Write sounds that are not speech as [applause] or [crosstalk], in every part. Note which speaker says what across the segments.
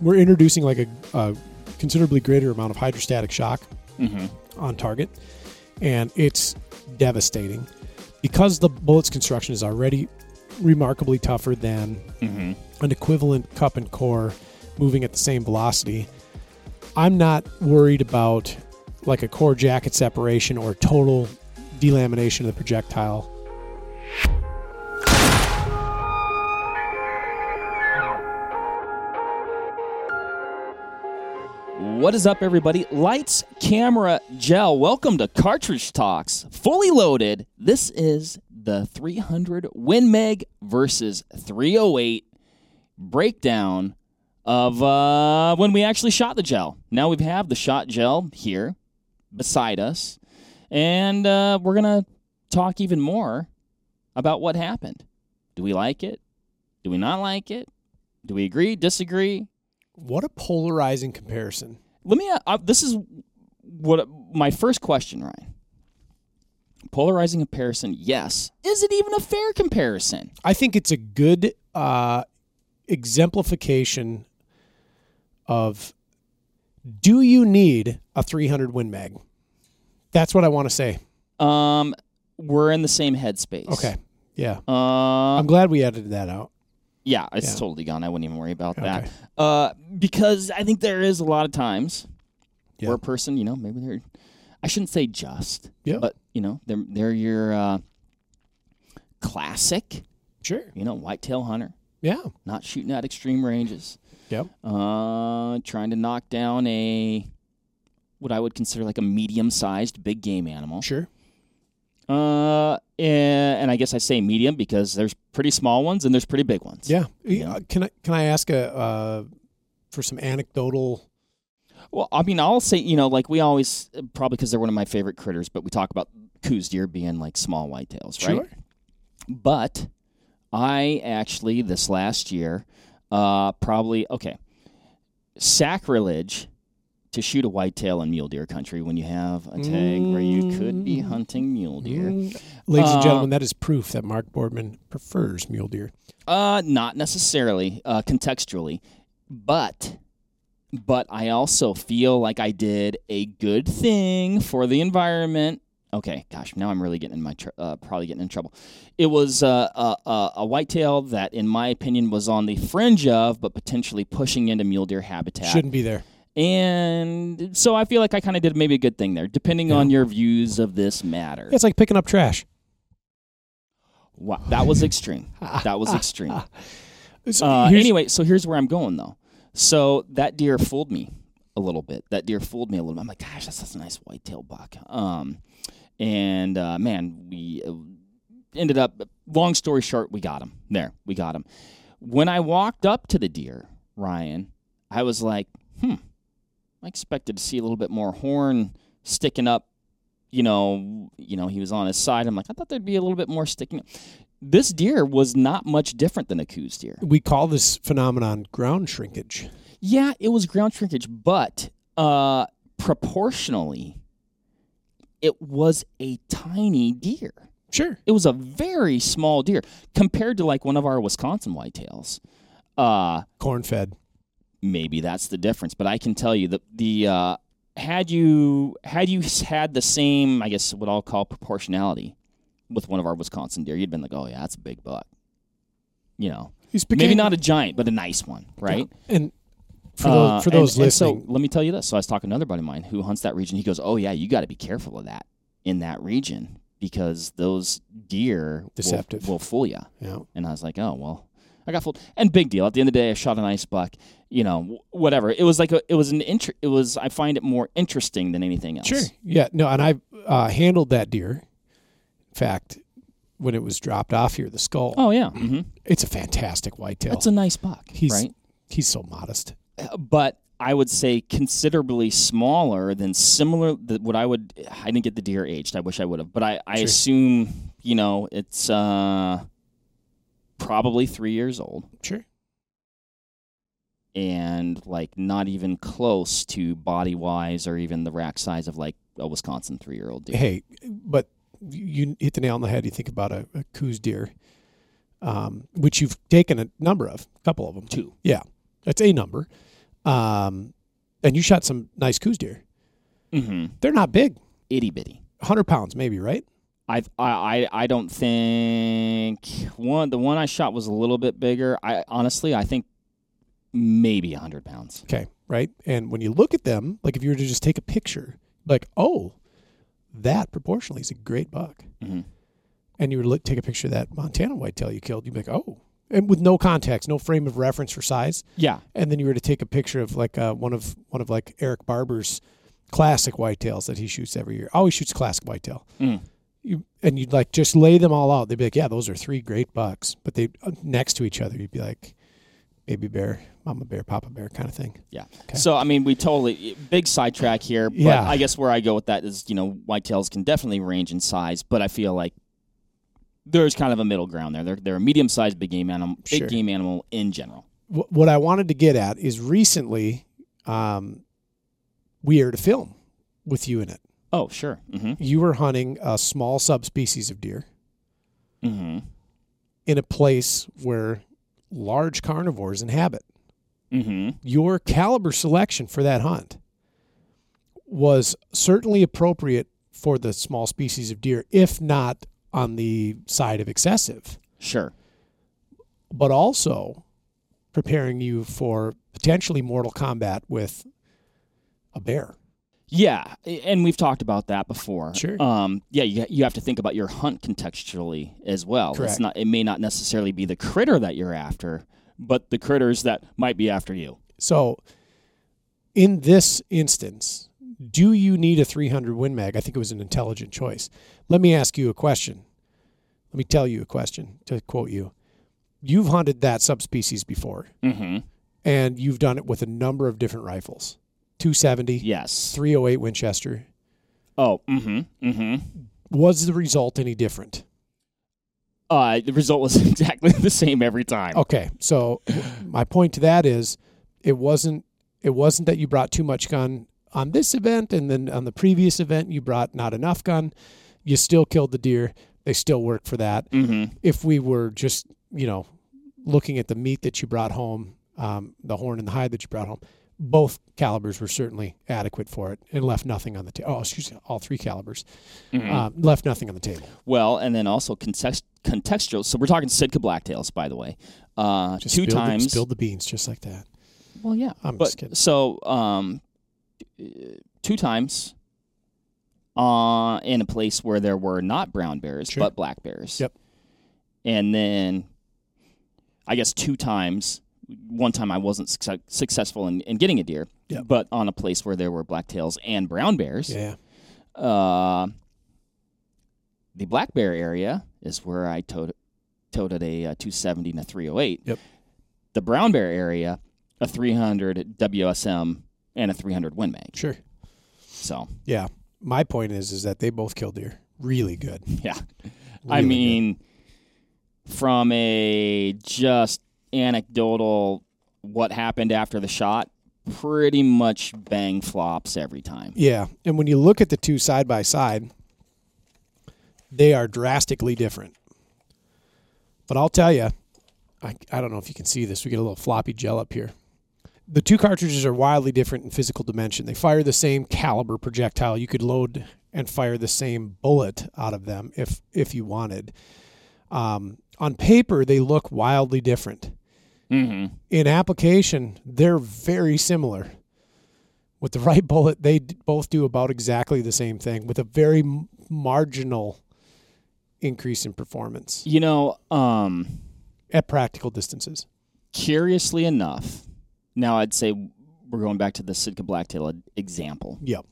Speaker 1: we're introducing like a, a considerably greater amount of hydrostatic shock
Speaker 2: Mm-hmm.
Speaker 1: on target, and it's devastating because the bullet's construction is already remarkably tougher than
Speaker 2: Mm-hmm.
Speaker 1: an equivalent cup and core moving at the same velocity. I'm not worried about like a core jacket separation or total delamination of the projectile.
Speaker 2: What is up, everybody? Lights, camera, gel. Welcome to Cartridge Talks. Fully loaded. This is the 300 Win Mag versus 308 breakdown of uh, when we actually shot the gel. Now we have the shot gel here beside us, and uh, we're gonna talk even more about what happened. Do we like it? Do we not like it? Do we agree? Disagree?
Speaker 1: What a polarizing comparison.
Speaker 2: Let me. Uh, this is what my first question, Ryan. Polarizing comparison, yes. Is it even a fair comparison?
Speaker 1: I think it's a good uh, exemplification of do you need a 300 Win Mag? That's what I want to say.
Speaker 2: Um, we're in the same headspace.
Speaker 1: Okay. Yeah.
Speaker 2: Uh,
Speaker 1: I'm glad we edited that out.
Speaker 2: Yeah, it's
Speaker 1: Yeah.
Speaker 2: totally gone. I wouldn't even worry about
Speaker 1: Okay.
Speaker 2: that. Uh, because I think there is a lot of times
Speaker 1: Yeah.
Speaker 2: where a person, you know, maybe they're, I shouldn't say just,
Speaker 1: Yeah.
Speaker 2: but you know, they're they're your uh, classic,
Speaker 1: Sure.
Speaker 2: you know, whitetail hunter,
Speaker 1: Yeah.
Speaker 2: not shooting at extreme ranges.
Speaker 1: Yep.
Speaker 2: Uh, trying to knock down a what I would consider like a medium-sized big game animal.
Speaker 1: Sure.
Speaker 2: Uh, and, and I guess I say medium because there's pretty small ones and there's pretty big ones.
Speaker 1: Yeah.
Speaker 2: Yeah.
Speaker 1: Can I can I ask a uh, for some anecdotal?
Speaker 2: Well, I mean, I'll say you know like we always probably because they're one of my favorite critters, but we talk about Coues deer being like small whitetails, right?
Speaker 1: Sure.
Speaker 2: But I actually this last year, uh, probably okay, sacrilege to shoot a whitetail in mule deer country when you have a tag where you could be
Speaker 1: Mm.
Speaker 2: hunting mule deer.
Speaker 1: Mm. Ladies
Speaker 2: Uh,
Speaker 1: and gentlemen, that is proof that Mark Boardman prefers mule deer.
Speaker 2: Uh, not necessarily, uh, contextually, but but I also feel like I did a good thing for the environment. Okay, gosh, now I'm really getting in my tr- uh, probably getting in trouble. It was uh, a, a a whitetail that, in my opinion, was on the fringe of, but potentially pushing into mule deer habitat.
Speaker 1: Shouldn't be there.
Speaker 2: And so I feel like I kind of did maybe a good thing there, depending on your views of this matter.
Speaker 1: It's like picking up trash.
Speaker 2: Wow, that was [laughs] extreme. That was extreme. [laughs]
Speaker 1: So
Speaker 2: Uh, anyway, so here's where I'm going though. So that deer fooled me a little bit. That deer fooled me a little bit. I'm like, gosh, that's, that's a nice whitetail buck. Um, and uh, man, we uh, ended up. Long story short, we got him. There, we got him. When I walked up to the deer, Ryan, I was like, hmm, I expected to see a little bit more horn sticking up. You know, you know, he was on his side. I'm like, I thought there'd be a little bit more sticking. up. This deer was not much different than a Coues deer.
Speaker 1: we call this phenomenon ground shrinkage.
Speaker 2: Yeah, it was ground shrinkage, but uh, proportionally, it was a tiny deer.
Speaker 1: Sure.
Speaker 2: It was a very small deer compared to like one of our Wisconsin whitetails. Uh,
Speaker 1: Corn fed.
Speaker 2: Maybe that's the difference, but I can tell you that the uh, had you had you had the same, I guess what I'll call proportionality with one of our Wisconsin deer, you'd been like, oh yeah, that's a big buck. You know,
Speaker 1: He's
Speaker 2: maybe not a giant, but a nice one, right?
Speaker 1: And for
Speaker 2: Uh,
Speaker 1: those, for those
Speaker 2: and- and
Speaker 1: listening,
Speaker 2: so let me tell you this. So I was talking to another buddy of mine who hunts that region. He goes, "Oh yeah, you got to be careful of that in that region because those deer will-
Speaker 1: Deceptive.
Speaker 2: will, fool you."
Speaker 1: yeah.
Speaker 2: And I was like, "Oh well." I got fooled. And big deal. At the end of the day, I shot a nice buck. You know, whatever. It was like a, it was an inter- It was. I find it more interesting than anything else.
Speaker 1: Sure. Yeah. No, and I uh, handled that deer. In fact, when it was dropped off here, the skull.
Speaker 2: Oh yeah. hmm
Speaker 1: It's a fantastic whitetail.
Speaker 2: It's a nice buck,
Speaker 1: He's-
Speaker 2: right?
Speaker 1: He's so modest.
Speaker 2: But I would say considerably smaller than similar. What I would. I didn't get the deer aged. I wish I would have. But I, I
Speaker 1: Sure.
Speaker 2: assume you know it's uh, probably three years old
Speaker 1: Sure.
Speaker 2: and like not even close to body wise or even the rack size of like a Wisconsin three year old deer.
Speaker 1: Hey, but you hit the nail on the head. You think about a, a Coues deer, um, which you've taken a number of, a couple of them.
Speaker 2: Two.
Speaker 1: Yeah, that's a number. Um, and you shot some nice Coues deer.
Speaker 2: Mm-hmm.
Speaker 1: They're not big,
Speaker 2: Itty bitty.
Speaker 1: 100 pounds maybe, right?
Speaker 2: I I I I don't think one the one I shot was a little bit bigger. I honestly I think maybe hundred pounds.
Speaker 1: Okay, right? And when you look at them, like if you were to just take a picture, like, oh, that proportionally is a great buck.
Speaker 2: Mm-hmm.
Speaker 1: And you were to look, take a picture of that Montana whitetail you killed, you'd be like, oh, and with no context, no frame of reference for size.
Speaker 2: Yeah.
Speaker 1: And then you were to take a picture of like uh, one of one of like Eric Barber's classic whitetails that he shoots every year. Always shoots classic whitetail.
Speaker 2: Mm.
Speaker 1: You and you'd like just lay them all out. They'd be like, yeah, those are three great bucks, but they uh, next to each other. You'd be like, baby bear, mama bear, papa bear, kind of thing.
Speaker 2: Yeah.
Speaker 1: Okay.
Speaker 2: So I mean, we totally big sidetrack here. But
Speaker 1: Yeah.
Speaker 2: I guess where I go with that is, you know, whitetails can definitely range in size, but I feel like there's kind of a middle ground there. They're they're a medium sized big game animal, big
Speaker 1: Sure.
Speaker 2: game animal in general.
Speaker 1: What I wanted to get at is recently, um, we aired a film with you in it.
Speaker 2: Oh, sure. Mm-hmm.
Speaker 1: You were hunting a small subspecies of deer
Speaker 2: Mm-hmm.
Speaker 1: in a place where large carnivores inhabit.
Speaker 2: Mm-hmm.
Speaker 1: Your caliber selection for that hunt was certainly appropriate for the small species of deer, if not on the side of excessive,
Speaker 2: Sure.
Speaker 1: but also preparing you for potentially mortal combat with a bear.
Speaker 2: Yeah, and we've talked about that before.
Speaker 1: Sure.
Speaker 2: Um, yeah, you, you have to think about your hunt contextually as well.
Speaker 1: Correct.
Speaker 2: It's not. It may not necessarily be the critter that you're after, but the critters that might be after you.
Speaker 1: So, in this instance, do you need a 300 Win Mag? I think it was an intelligent choice. Let me ask you a question. Let me tell you a question to quote you. You've hunted that subspecies before,
Speaker 2: Mm-hmm.
Speaker 1: and you've done it with a number of different rifles 270,
Speaker 2: Yes.
Speaker 1: 308 Winchester.
Speaker 2: Oh. Mm-hmm. Mm-hmm.
Speaker 1: Was the result any different?
Speaker 2: Uh, the result was [laughs] exactly the same every time.
Speaker 1: Okay, so my point to that is, it wasn't it wasn't that you brought too much gun on this event, and then on the previous event you brought not enough gun. You still killed the deer. They still worked for that.
Speaker 2: Mm-hmm.
Speaker 1: If we were just you know looking at the meat that you brought home, um, the horn and the hide that you brought home, both calibers were certainly adequate for it, and left nothing on the table. Oh, excuse me, all three calibers
Speaker 2: Mhm.
Speaker 1: um, left nothing on the table.
Speaker 2: Well, and then also context contextual. So we're talking Sitka blacktails, by the way. Uh,
Speaker 1: Just
Speaker 2: two
Speaker 1: spilled the-
Speaker 2: times.
Speaker 1: spilled the beans just like that.
Speaker 2: Well, yeah.
Speaker 1: I'm
Speaker 2: but
Speaker 1: just kidding.
Speaker 2: so um, two times uh, in a place where there were not brown bears
Speaker 1: Sure.
Speaker 2: but black bears.
Speaker 1: Yep.
Speaker 2: And then I guess two times. One time I wasn't success- successful in, in getting a deer, but on a place where there were blacktails and brown bears.
Speaker 1: Yeah.
Speaker 2: Uh, the black bear area is where I towed, toted a, uh 270 and a 308.
Speaker 1: Yep.
Speaker 2: The brown bear area, a 300 WSM and a 300 Win Mag.
Speaker 1: Sure.
Speaker 2: So
Speaker 1: Yeah. My point is is that they both killed deer really good. [laughs]
Speaker 2: yeah, I
Speaker 1: Really good.
Speaker 2: mean, from a just anecdotal what happened after the shot, pretty much bang flops every time.
Speaker 1: Yeah. And when you look at the two side by side, they are drastically different. But I'll tell you, I, I don't know if you can see this. We get a little floppy gel up here. The two cartridges are wildly different in physical dimension. They fire the same caliber projectile. You could load and fire the same bullet out of them if if you wanted. Um, on paper, they look wildly different.
Speaker 2: Mm-hmm.
Speaker 1: in application, they're very similar. With the [laughs] right bullet, they both do about exactly the same thing with a very m- marginal increase in performance
Speaker 2: You know, um,
Speaker 1: at practical distances.
Speaker 2: curiously enough, now I'd say we're going back to the Sitka blacktail example.
Speaker 1: Yep.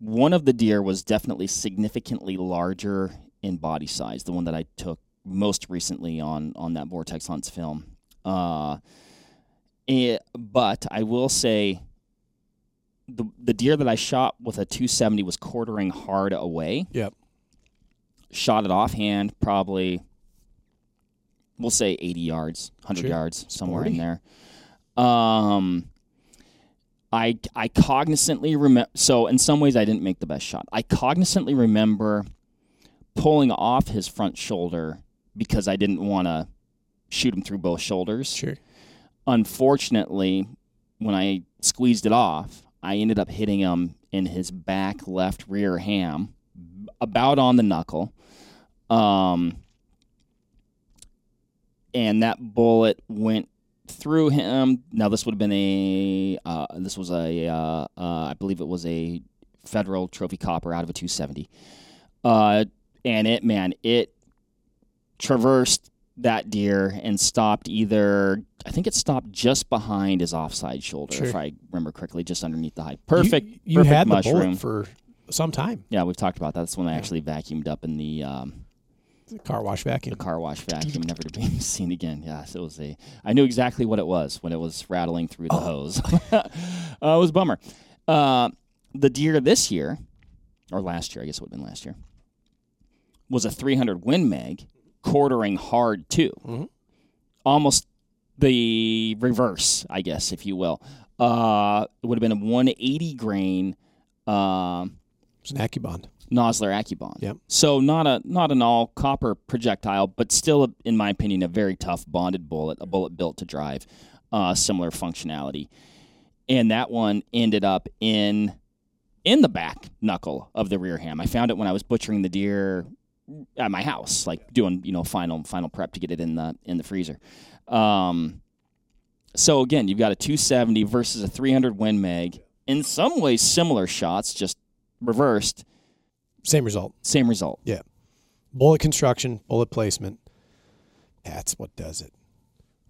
Speaker 2: One of the deer was definitely significantly larger in body size, the one that I took most recently on on that Vortex Hunts film. Uh, eh, but I will say the the deer that I shot with a 270 was quartering hard away.
Speaker 1: Yep.
Speaker 2: Shot it offhand, probably we'll say 80 yards, 100
Speaker 1: Sure.
Speaker 2: yards, somewhere in there. Um, I I cognizantly remember. So in some ways, I didn't make the best shot. I cognizantly remember pulling off his front shoulder because I didn't want to shoot him through both shoulders.
Speaker 1: Sure.
Speaker 2: Unfortunately, when I squeezed it off, I ended up hitting him in his back left rear ham, about on the knuckle. Um, and that bullet went through him. Now this would have been a uh, this was a uh, uh, I believe it was a federal trophy copper out of a 270. Uh, and it man it traversed that deer and stopped either I think it stopped just behind his offside shoulder
Speaker 1: Sure.
Speaker 2: if I remember correctly, just underneath the high. Perfect.
Speaker 1: You, you
Speaker 2: perfect
Speaker 1: had the
Speaker 2: mushroom.
Speaker 1: bullet for some time.
Speaker 2: yeah, we've talked about that. That's when I actually vacuumed up in the um,
Speaker 1: The car wash vacuum.
Speaker 2: the car wash vacuum, never to be [laughs] seen again. Yes, it was a. I knew exactly what it was when it was rattling through the hose. [laughs] uh, it was a bummer. Uh, the deer this year, or last year, I guess it would have been last year, was a 300 Win Mag, quartering hard too.
Speaker 1: Mhm.
Speaker 2: Almost the reverse, I guess, if you will. Uh, it would have been a 180 grain. Um,
Speaker 1: It's an AccuBond.
Speaker 2: Nosler AccuBond.
Speaker 1: Yep.
Speaker 2: So not a not an all copper projectile, but still, in my opinion, a very tough bonded bullet, a bullet built to drive, uh, similar functionality, and that one ended up in in the back knuckle of the rear ham. I found it when I was butchering the deer at my house, like doing you know final final prep to get it in the in the freezer. Um, so again, you've got a 270 versus a 300 Win Mag. In some ways, similar shots, just reversed.
Speaker 1: Same result.
Speaker 2: Same result. Yeah.
Speaker 1: Bullet construction, bullet placement. That's what does it.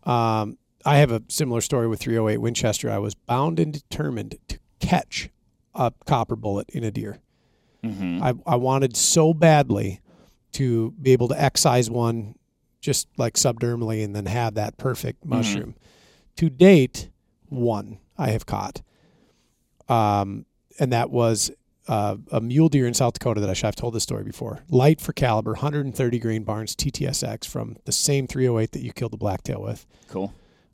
Speaker 1: Um, I have a similar story with 308 Winchester. I was bound and determined to catch a copper bullet in a deer.
Speaker 2: Mm-hmm.
Speaker 1: I, I wanted so badly to be able to excise one just like subdermally and then have that perfect mushroom. To date, one I have caught. Um, and that was uh, a mule deer in South Dakota that I shot. I've told this story before. Light for caliber, 130 grain Barnes TTSX from the same 308 that you killed the blacktail with.
Speaker 2: Cool.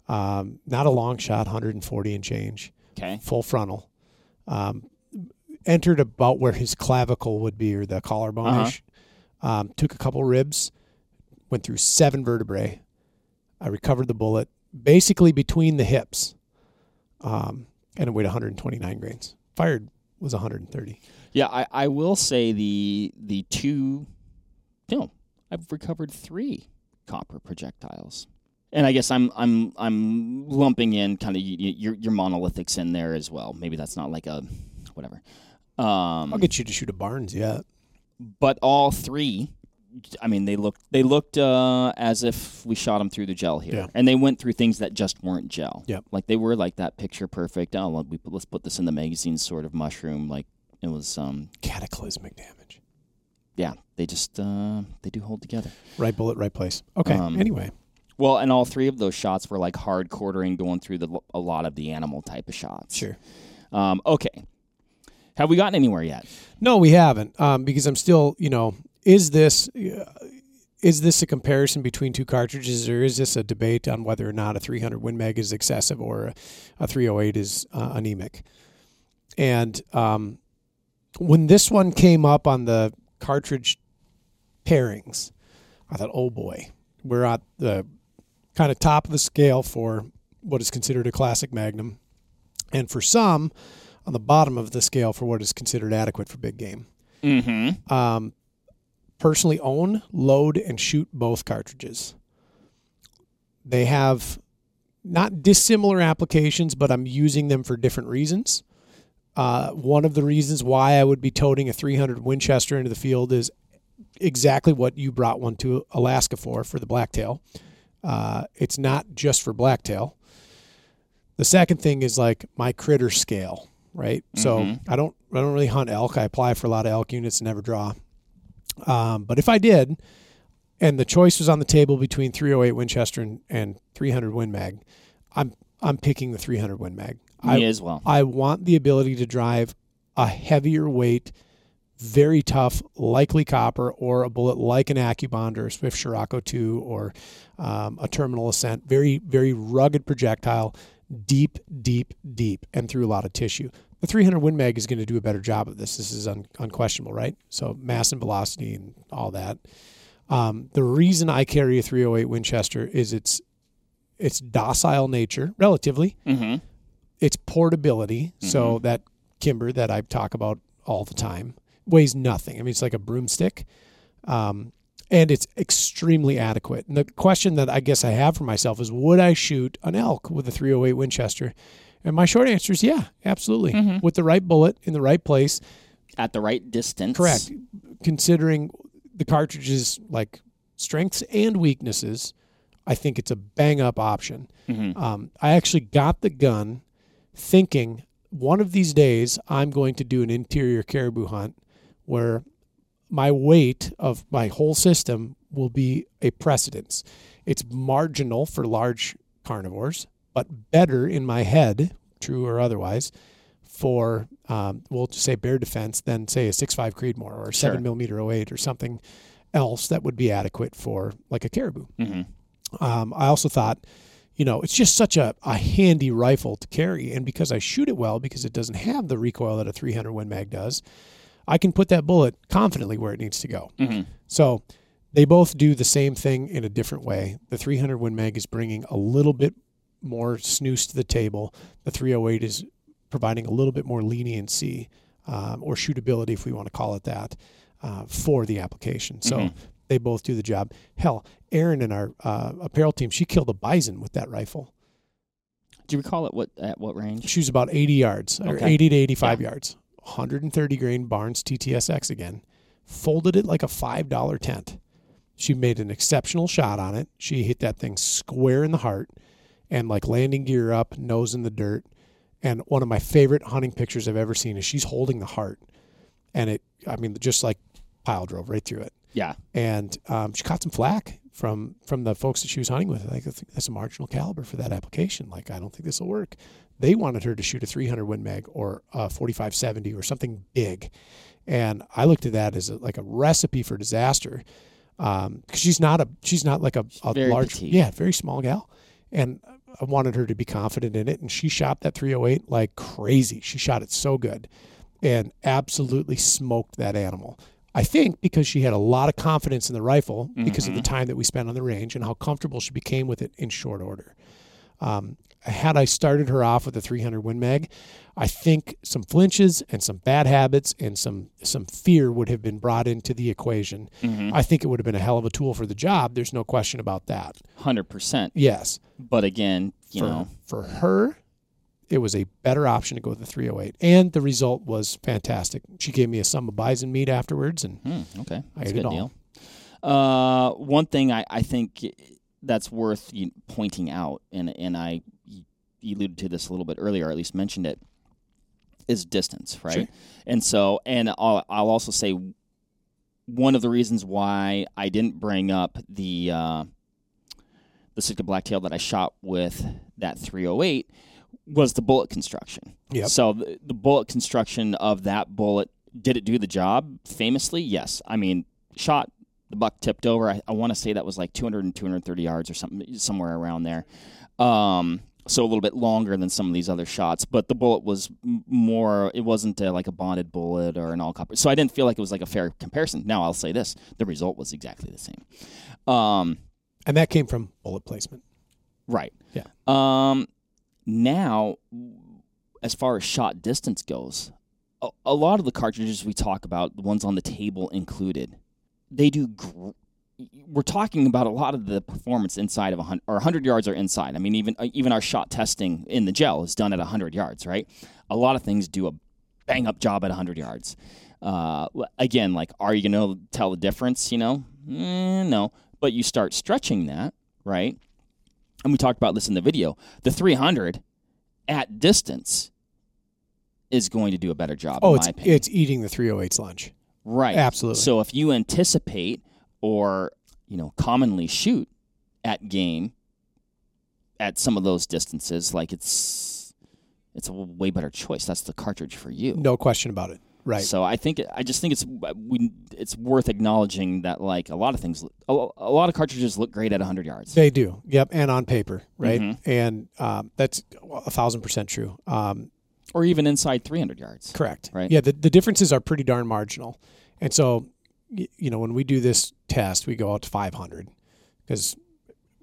Speaker 1: Um, not a long shot, 140 and change
Speaker 2: Okay.
Speaker 1: full frontal. Um, entered about where his clavicle would be or the collarbone ish. Um, took a couple ribs, went through seven vertebrae. I recovered the bullet basically between the hips, um, and it weighed 129 grains. Fired was 130.
Speaker 2: Yeah, I, I will say the the two, no, I've recovered three copper projectiles, and I guess I'm I'm I'm lumping in kind of your your monolithics in there as well. Maybe that's not like a whatever. Um,
Speaker 1: I'll get you to shoot a Barnes yet.
Speaker 2: But all three i mean they looked they looked uh, as if we shot them through the gel here
Speaker 1: Yeah.
Speaker 2: and they went through things that just weren't gel
Speaker 1: Yep.
Speaker 2: like they were like that picture perfect oh we put, let's put this in the magazine sort of mushroom like it was um
Speaker 1: Cataclysmic damage.
Speaker 2: yeah they just uh, they do hold together
Speaker 1: Right bullet, right place. Okay.
Speaker 2: Um,
Speaker 1: anyway,
Speaker 2: well and all three of those shots were like hard quartering going through the a lot of the animal type of shots
Speaker 1: sure.
Speaker 2: um, okay have we gotten anywhere yet
Speaker 1: No, we haven't, um, because I'm still, you know, is this uh, is this a comparison between two cartridges, or is this a debate on whether or not a 300 Win Mag is excessive or a, a 308 is uh, anemic? And um, when this one came up on the cartridge pairings, I thought, oh boy, we're at the kind of top of the scale for what is considered a classic Magnum, and for some, on the bottom of the scale for what is considered adequate for big game.
Speaker 2: mm-hmm
Speaker 1: Um, personally own, load, and shoot both cartridges. They have not dissimilar applications, but I'm using them for different reasons. Uh, one of the reasons why I would be toting a 300 Winchester into the field is exactly what you brought one to Alaska for, for the blacktail. Uh, it's not just for blacktail. The second thing is like my critter scale, right? So
Speaker 2: Mhm.
Speaker 1: I don't I don't really hunt elk. I apply for a lot of elk units and never draw. Um, but if I did, and the choice was on the table between 308 Winchester and, and 300 Win Mag, I'm I'm picking the 300 Win Mag. I,
Speaker 2: me as well
Speaker 1: I want the ability to drive a heavier weight, very tough, likely copper, or a bullet like an AccuBond or a Swift Scirocco 2 or um, a Terminal Ascent. Very, very rugged projectile, deep, deep, deep, and through a lot of tissue. The 300 Win Mag is going to do a better job of this. This is un- unquestionable, right? So mass and velocity and all that. Um, the reason I carry a 308 Winchester is its its docile nature, relatively,
Speaker 2: mm-hmm
Speaker 1: its portability. So
Speaker 2: Mm-hmm.
Speaker 1: that Kimber that I talk about all the time weighs nothing. I mean, it's like a broomstick. Um, and it's extremely adequate. And the question that I guess I have for myself is would I shoot an elk with a 308 Winchester? And my short answer is yeah, absolutely.
Speaker 2: Mm-hmm.
Speaker 1: With the right bullet in the right place,
Speaker 2: At the right distance.
Speaker 1: correct. Considering the cartridge's like strengths and weaknesses, I think it's a bang up option.
Speaker 2: Mhm.
Speaker 1: Um, I actually got the gun thinking one of these days I'm going to do an interior caribou hunt where my weight of my whole system will be a precedence. It's marginal for large carnivores, but better in my head, true or otherwise, for um, we'll just say bear defense than say a 6.5 Creedmoor or a
Speaker 2: Sure.
Speaker 1: 7 millimeter 08 or something else that would be adequate for like a caribou.
Speaker 2: Mhm.
Speaker 1: Um, I also thought, you know, it's just such a, a handy rifle to carry. And because I shoot it well, because it doesn't have the recoil that a 300 Win Mag does, I can put that bullet confidently where it needs to go.
Speaker 2: Mhm.
Speaker 1: So they both do the same thing in a different way. The 300 Win Mag is bringing a little bit more snooze to the table. The 308 is providing a little bit more leniency um, or shootability, if we want to call it that, uh, for the application. So
Speaker 2: Mhm.
Speaker 1: they both do the job. Hell, Erin in our uh, apparel team, she killed a bison with that rifle.
Speaker 2: Do you recall at what at what range?
Speaker 1: She was about 80 yards, or 80 to 85
Speaker 2: Yeah.
Speaker 1: yards. 130 grain Barnes TTSX again. Folded it like a $5 tent. She made an exceptional shot on it. She hit that thing square in the heart and like landing gear up, nose in the dirt. And one of my favorite hunting pictures I've ever seen is she's holding the heart. And it, I mean, just like pile drove right through it.
Speaker 2: Yeah.
Speaker 1: And um, she caught some flack from from the folks that she was hunting with. Like, that's a marginal caliber for that application. Like, I don't think this will work. They wanted her to shoot a 300 Win Mag or a 4570 or something big. And I looked at that as a, like a recipe for disaster. Um, 'cause she's not a she's not like a, a
Speaker 2: Very
Speaker 1: large
Speaker 2: petite.
Speaker 1: yeah very small gal, and I wanted her to be confident in it. And she shot that 308 like crazy. She shot it so good, and absolutely smoked that animal. I think because she had a lot of confidence in the rifle because of the time that we spent on the range and how comfortable she became with it in short order. Um, had I started her off with a 300 Win Mag, I think some flinches and some bad habits and some some fear would have been brought into the equation.
Speaker 2: Mhm.
Speaker 1: I think it would have been a hell of a tool for the job. There's no question about that.
Speaker 2: Hundred percent.
Speaker 1: Yes,
Speaker 2: But again, you
Speaker 1: for,
Speaker 2: know,
Speaker 1: for her, it was a better option to go with the 308, and the result was fantastic. She gave me a sum of bison meat afterwards, and
Speaker 2: hmm, okay,
Speaker 1: I ate
Speaker 2: a
Speaker 1: it all.
Speaker 2: deal. Uh, one thing I, I think that's worth pointing out, and and I alluded to this a little bit earlier, or at least mentioned it, is distance, right?
Speaker 1: Sure.
Speaker 2: And so, and I'll, I'll also say one of the reasons why I didn't bring up the uh, the Sitka Blacktail that I shot with that 308 was the bullet construction.
Speaker 1: Yep.
Speaker 2: So the, the bullet construction of that bullet did it do the job? Famously, yes. I mean, shot the buck tipped over. I, I want to say that was like 200 and 230 yards or something, somewhere around there. Um, so a little bit longer than some of these other shots, but the bullet was more. It wasn't uh like a bonded bullet or an all copper. So I didn't feel like it was like a fair comparison. Now I'll say this: the result was exactly the same. Um,
Speaker 1: and that came from bullet placement.
Speaker 2: Right.
Speaker 1: Yeah.
Speaker 2: Um, now, as far as shot distance goes, a, a lot of the cartridges we talk about, the ones on the table included, they do. Gr- we're talking about a lot of the performance inside of a hundred or hundred yards or inside. I mean, even uh, even our shot testing in the gel is done at hundred yards, right? A lot of things do a bang up job at hundred yards. Uh, again, like, are you going to tell the difference? You know, Eh, no. But you start stretching that, right? and we talked about this in the video, the 300 at distance is going to do a better job.
Speaker 1: Oh, it's it's eating the 308's lunch.
Speaker 2: right,
Speaker 1: absolutely.
Speaker 2: So if you anticipate or you know commonly shoot at game at some of those distances, like it's it's a way better choice. That's the cartridge for you.
Speaker 1: No question about it. Right.
Speaker 2: So I think I just think it's we it's worth acknowledging that like a lot of things a, a lot of cartridges look great at 100 yards.
Speaker 1: They do. Yep. And on paper, right?
Speaker 2: Mhm.
Speaker 1: And um, that's a thousand percent true. Um,
Speaker 2: or even inside 300 yards.
Speaker 1: correct.
Speaker 2: Right.
Speaker 1: Yeah. The, the differences are pretty darn marginal. And so, you know, when we do this test, we go out to 500 because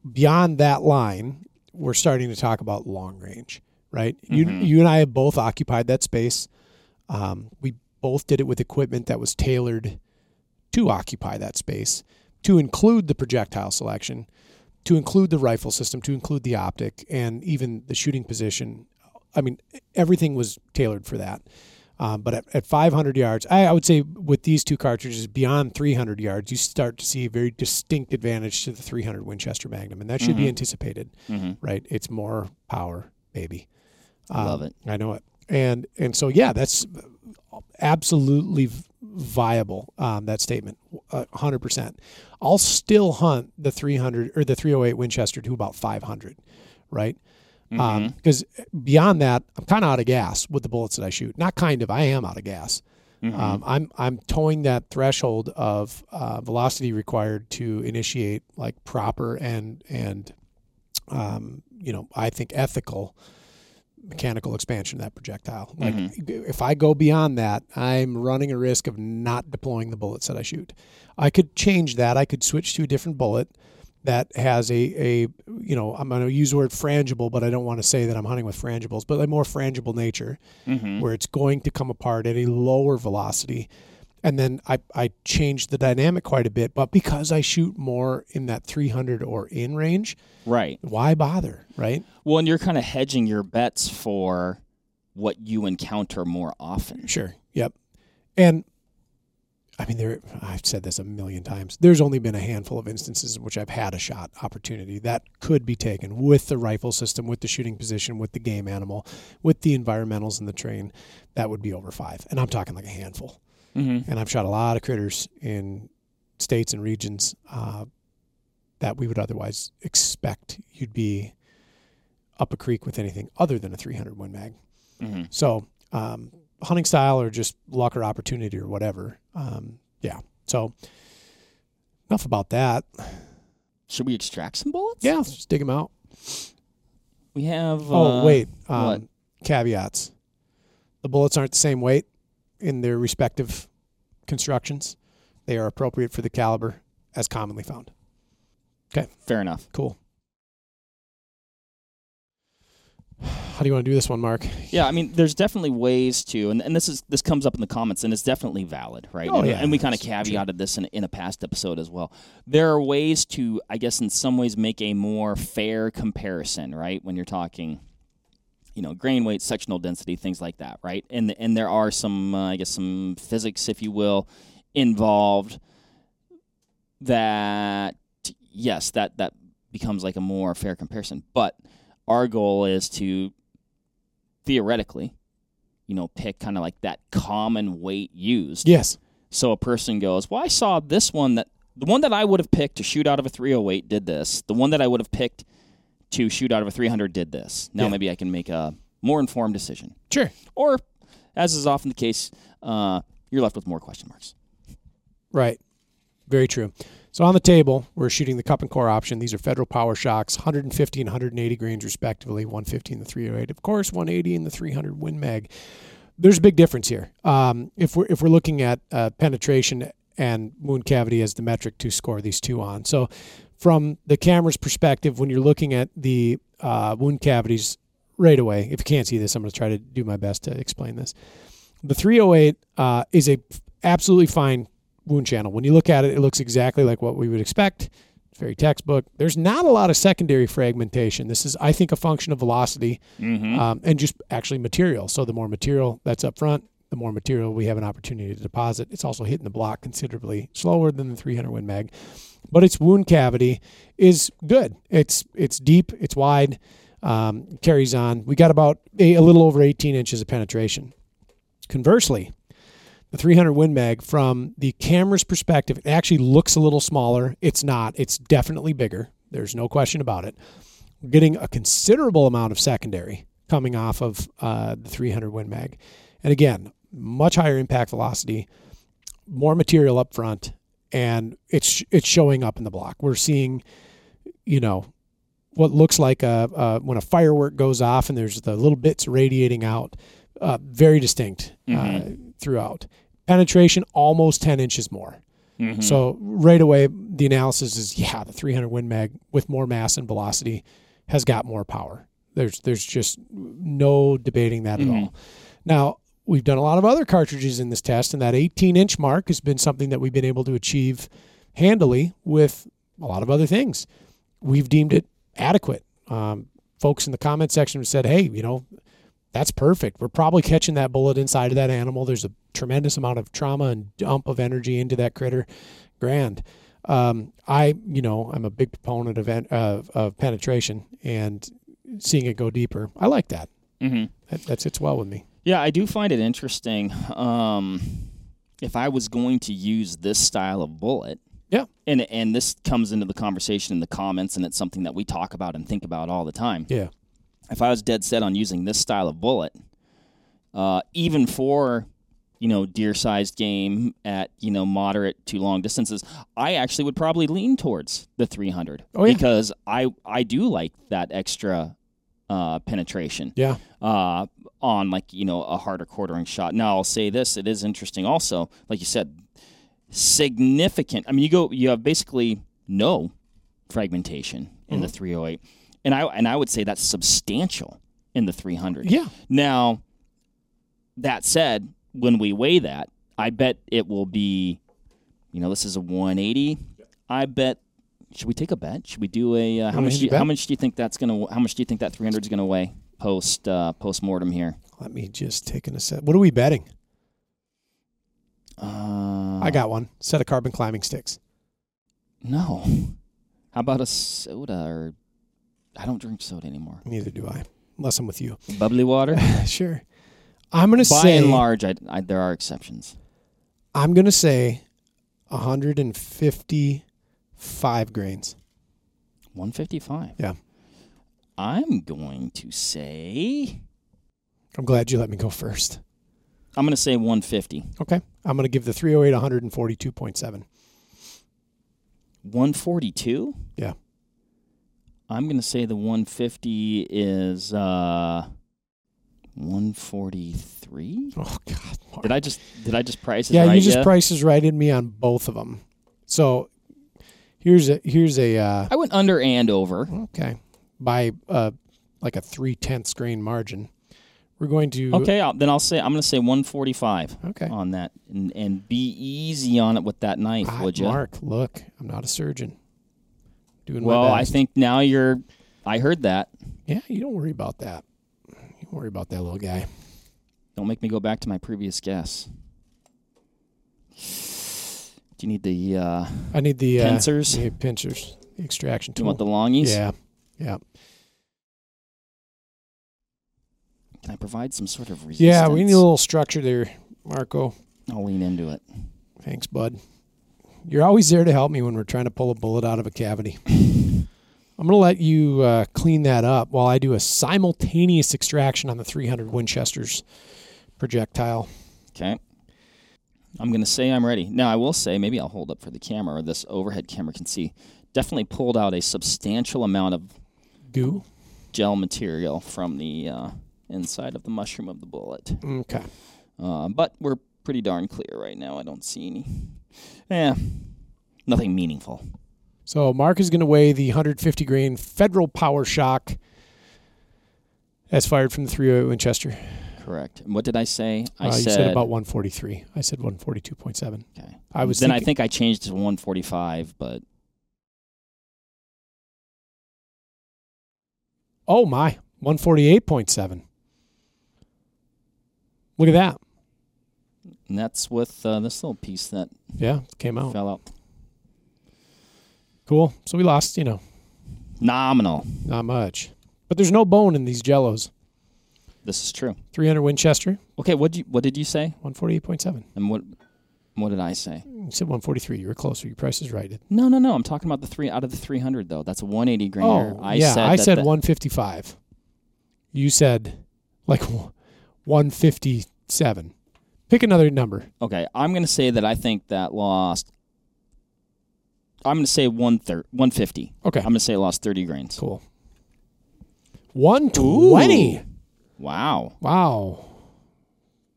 Speaker 1: beyond that line, we're starting to talk about long range. right? You
Speaker 2: Mhm.
Speaker 1: you and I have both occupied that space. Um, we both did it with equipment that was tailored to occupy that space, to include the projectile selection, to include the rifle system, to include the optic, and even the shooting position. I mean, everything was tailored for that. Um, but at, at 500 yards, I, I would say with these two cartridges beyond 300 yards, you start to see a very distinct advantage to the 300 Winchester Magnum, and that should be
Speaker 2: Mhm.
Speaker 1: anticipated,
Speaker 2: Mm-hmm.
Speaker 1: right? It's more power, baby.
Speaker 2: I love it.
Speaker 1: I know it, and and so yeah, that's absolutely viable. Um, that statement, hundred percent. I'll still hunt the 300 or the 308 Winchester to about 500, right? Because beyond that, I'm kind of out of gas with the bullets that I shoot. Not kind of, I am out of gas.
Speaker 2: Mhm.
Speaker 1: Um, I'm I'm towing that threshold of uh, velocity required to initiate like proper and and um, you know I think ethical mechanical expansion of that projectile. Like if I go beyond that, I'm running a risk of not deploying the bullets that I shoot. I could change that. I could switch to a different bullet that has a, a you know I'm going to use the word frangible, but I don't want to say that I'm hunting with frangibles, but a more frangible nature
Speaker 2: Mhm.
Speaker 1: where it's going to come apart at a lower velocity. And then I, I changed the dynamic quite a bit, but because I shoot more in that 300 or in range,
Speaker 2: Right.
Speaker 1: why bother, right?
Speaker 2: Well, and you're kind of hedging your bets for what you encounter more often.
Speaker 1: Sure. Yep. And I mean, there. I've said this a million times. There's only been a handful of instances in which I've had a shot opportunity that could be taken with the rifle system, with the shooting position, with the game animal, with the environmentals in the train. That would be over five, and I'm talking like a handful.
Speaker 2: Mm-hmm.
Speaker 1: And I've shot a lot of critters in states and regions uh, that we would otherwise expect you'd be up a creek with anything other than a 300 Win Mag.
Speaker 2: Mm-hmm.
Speaker 1: So, um, hunting style or just luck or opportunity or whatever. Um, yeah. So, enough about that.
Speaker 2: Should we extract some bullets?
Speaker 1: Yeah, let's just dig them out.
Speaker 2: We have.
Speaker 1: oh,
Speaker 2: uh,
Speaker 1: wait. Um. Caveats. The bullets aren't the same weight in their respective constructions. They are appropriate for the caliber as commonly found. Okay.
Speaker 2: Fair enough.
Speaker 1: Cool. How do you want to do this one, Mark?
Speaker 2: Yeah, I mean, there's definitely ways to, and, and this is this comes up in the comments, and it's definitely valid, right?
Speaker 1: Oh,
Speaker 2: and,
Speaker 1: yeah.
Speaker 2: and we kind of
Speaker 1: It's true.
Speaker 2: caveated this in, in a past episode as well. There are ways to, I guess, in some ways, make a more fair comparison, right? When you're talking, you know, grain weight, sectional density, things like that, right? And and there are some, uh, I guess, some physics, if you will, involved that yes, that that becomes like a more fair comparison. But our goal is to theoretically, you know, pick kind of like that common weight used.
Speaker 1: Yes.
Speaker 2: So a person goes, "Well, I saw this one that the one that I would have picked to shoot out of a 308 did this. The one that I would have picked to shoot out of a 300 did this. Now
Speaker 1: Yeah.
Speaker 2: maybe I can make a more informed decision."
Speaker 1: Sure.
Speaker 2: Or as is often the case, uh, you're left with more question marks.
Speaker 1: Right. Very true. So on the table, we're shooting the cup and core option. These are Federal Power-Shoks, 150 and 180 grains respectively, 150 in the 308, of course, 180 in the 300 Win Mag. There's a big difference here. Um, if we're if we're looking at uh, penetration and wound cavity as the metric to score these two on, so from the camera's perspective, when you're looking at the uh, wound cavities right away, if you can't see this, I'm going to try to do my best to explain this. The 308 uh, is a absolutely fine wound channel. When you look at it, it looks exactly like what we would expect. It's very textbook. There's not a lot of secondary fragmentation. This is, I think, a function of velocity
Speaker 2: Mm-hmm.
Speaker 1: um, and just actually material. So the more material that's up front, the more material we have an opportunity to deposit. It's also hitting the block considerably slower than the 300 Win Mag, but its wound cavity is good. It's it's deep, it's wide, um, carries on. We got about a, a little over 18 inches of penetration. Conversely, the 300 Win Mag, from the camera's perspective, it actually looks a little smaller. It's not. It's definitely bigger. There's no question about it. We're getting a considerable amount of secondary coming off of uh, the 300 Win Mag. And again, much higher impact velocity, more material up front, and it's it's showing up in the block. We're seeing, you know, what looks like a, a when a firework goes off and there's the little bits radiating out, uh, very distinct uh,
Speaker 2: Mhm.
Speaker 1: Throughout. Penetration almost 10 inches more.
Speaker 2: Mm-hmm.
Speaker 1: So right away, the analysis is yeah, the 300 Win Mag with more mass and velocity has got more power There's there's just no debating that
Speaker 2: Mhm.
Speaker 1: at all. Now we've done a lot of other cartridges in this test, and that 18 inch mark has been something that we've been able to achieve handily with a lot of other things. We've deemed it adequate. Um, folks in the comment section have said, "Hey, you know, that's perfect. We're probably catching that bullet inside of that animal. There's a tremendous amount of trauma and dump of energy into that critter. Grand." Um, I, you know, I'm a big proponent of, en- of penetration and seeing it go deeper. I like that.
Speaker 2: Mm-hmm.
Speaker 1: That, that sits well with me.
Speaker 2: Yeah, I do find it interesting. Um, if I was going to use this style of bullet,
Speaker 1: Yeah.
Speaker 2: and and this comes into the conversation in the comments, and it's something that we talk about and think about all the time.
Speaker 1: Yeah.
Speaker 2: If I was dead set on using this style of bullet, uh, even for you know deer-sized game at you know moderate to long distances, I actually would probably lean towards the 300
Speaker 1: Oh, yeah.
Speaker 2: because I I do like that extra uh, penetration
Speaker 1: Yeah.
Speaker 2: uh, on like you know a harder quartering shot. Now I'll say this: it is interesting. Also, like you said, significant. I mean, you go, you have basically no fragmentation in the 308, and I and I would say that's substantial in the 300.
Speaker 1: Yeah.
Speaker 2: Now, that said, when we weigh that, I bet it will be, you know, this is a 180. I bet. Should we take a bet? Should we do a? Uh, how much? Do you,
Speaker 1: bet?
Speaker 2: how much do you think that's gonna? How much do you think that 300 is gonna weigh post uh, post mortem here?
Speaker 1: Let me just take an asset. What are we betting?
Speaker 2: Uh,
Speaker 1: I got one set of carbon climbing sticks.
Speaker 2: no. How about a soda or? I don't drink soda anymore.
Speaker 1: Neither do I, unless I'm with you.
Speaker 2: Bubbly water. [laughs]
Speaker 1: sure. I'm gonna
Speaker 2: By
Speaker 1: say.
Speaker 2: and large, I, I, there are exceptions.
Speaker 1: I'm gonna say 155 grains.
Speaker 2: 155.
Speaker 1: Yeah.
Speaker 2: I'm going to say.
Speaker 1: I'm glad you let me go first.
Speaker 2: I'm going to say 150.
Speaker 1: Okay. I'm gonna give the 308 142.7.
Speaker 2: 142.
Speaker 1: Yeah.
Speaker 2: I'm going to say the 150 is uh 143.
Speaker 1: Oh God. Mark.
Speaker 2: Did I just did I just price it
Speaker 1: yeah,
Speaker 2: right?
Speaker 1: you just
Speaker 2: yet?
Speaker 1: prices righted me on both of them. So here's a here's a uh,
Speaker 2: I went under and over.
Speaker 1: okay by uh, like a three tenths grain margin. We're going to
Speaker 2: Okay, I'll, then I'll say I'm going to say 145
Speaker 1: Okay.
Speaker 2: on that, and, and be easy on it with that knife,
Speaker 1: Ah,
Speaker 2: would you?
Speaker 1: Mark, look, I'm not a surgeon. Doing
Speaker 2: Well, I think now you're. I heard that.
Speaker 1: yeah, you don't worry about that. You worry about that little guy.
Speaker 2: Don't make me go back to my previous guess. Do you need the? Uh,
Speaker 1: I need the uh,
Speaker 2: Pincers?
Speaker 1: the pincers, the extraction
Speaker 2: do you want the longies?
Speaker 1: yeah, yeah,
Speaker 2: Can I provide some sort of resistance?
Speaker 1: yeah. We need a little structure there, Marco.
Speaker 2: I'll lean into it.
Speaker 1: Thanks, bud. You're always there to help me when we're trying to pull a bullet out of a cavity. I'm going to let you uh, clean that up while I do a simultaneous extraction on the 300 Winchester's projectile.
Speaker 2: Okay. I'm going to say I'm ready. Now, I will say, maybe I'll hold up for the camera, or this overhead camera can see. Definitely pulled out a substantial amount of
Speaker 1: Goo.
Speaker 2: gel material from the uh, inside of the mushroom of the bullet.
Speaker 1: Okay.
Speaker 2: Uh, but we're pretty darn clear right now. I don't see any. Yeah, nothing meaningful.
Speaker 1: So Mark is going to weigh the 150 grain Federal Power-Shok as fired from the 308 Winchester.
Speaker 2: Correct. And what did I say? I
Speaker 1: Uh,
Speaker 2: said,
Speaker 1: you said about 143. I said 142.7.
Speaker 2: Okay.
Speaker 1: I was
Speaker 2: then I think I changed to 145, but
Speaker 1: Oh my, 148.7. Look at that.
Speaker 2: And that's with uh, this little piece that
Speaker 1: Yeah, came out.
Speaker 2: fell out.
Speaker 1: Cool. So we lost, you know,
Speaker 2: Nominal.
Speaker 1: not much. But there's no bone in these jellos.
Speaker 2: This is true.
Speaker 1: 300 Winchester,
Speaker 2: Okay, what you what did you say?
Speaker 1: 148.7.
Speaker 2: And what what did I say?
Speaker 1: You said 143. You were closer. Your price is right.
Speaker 2: No, no, no. I'm talking about the three out of the 300 though. That's a 180 grainer.
Speaker 1: Oh,
Speaker 2: I
Speaker 1: yeah.
Speaker 2: said
Speaker 1: I said
Speaker 2: the-
Speaker 1: 155. You said like [laughs] 157. Pick another number.
Speaker 2: Okay, I'm going to say that I think that lost. I'm going to say one thir- 150.
Speaker 1: Okay.
Speaker 2: I'm going to say it lost 30 grains.
Speaker 1: Cool. 120.
Speaker 2: Ooh. Wow.
Speaker 1: Wow.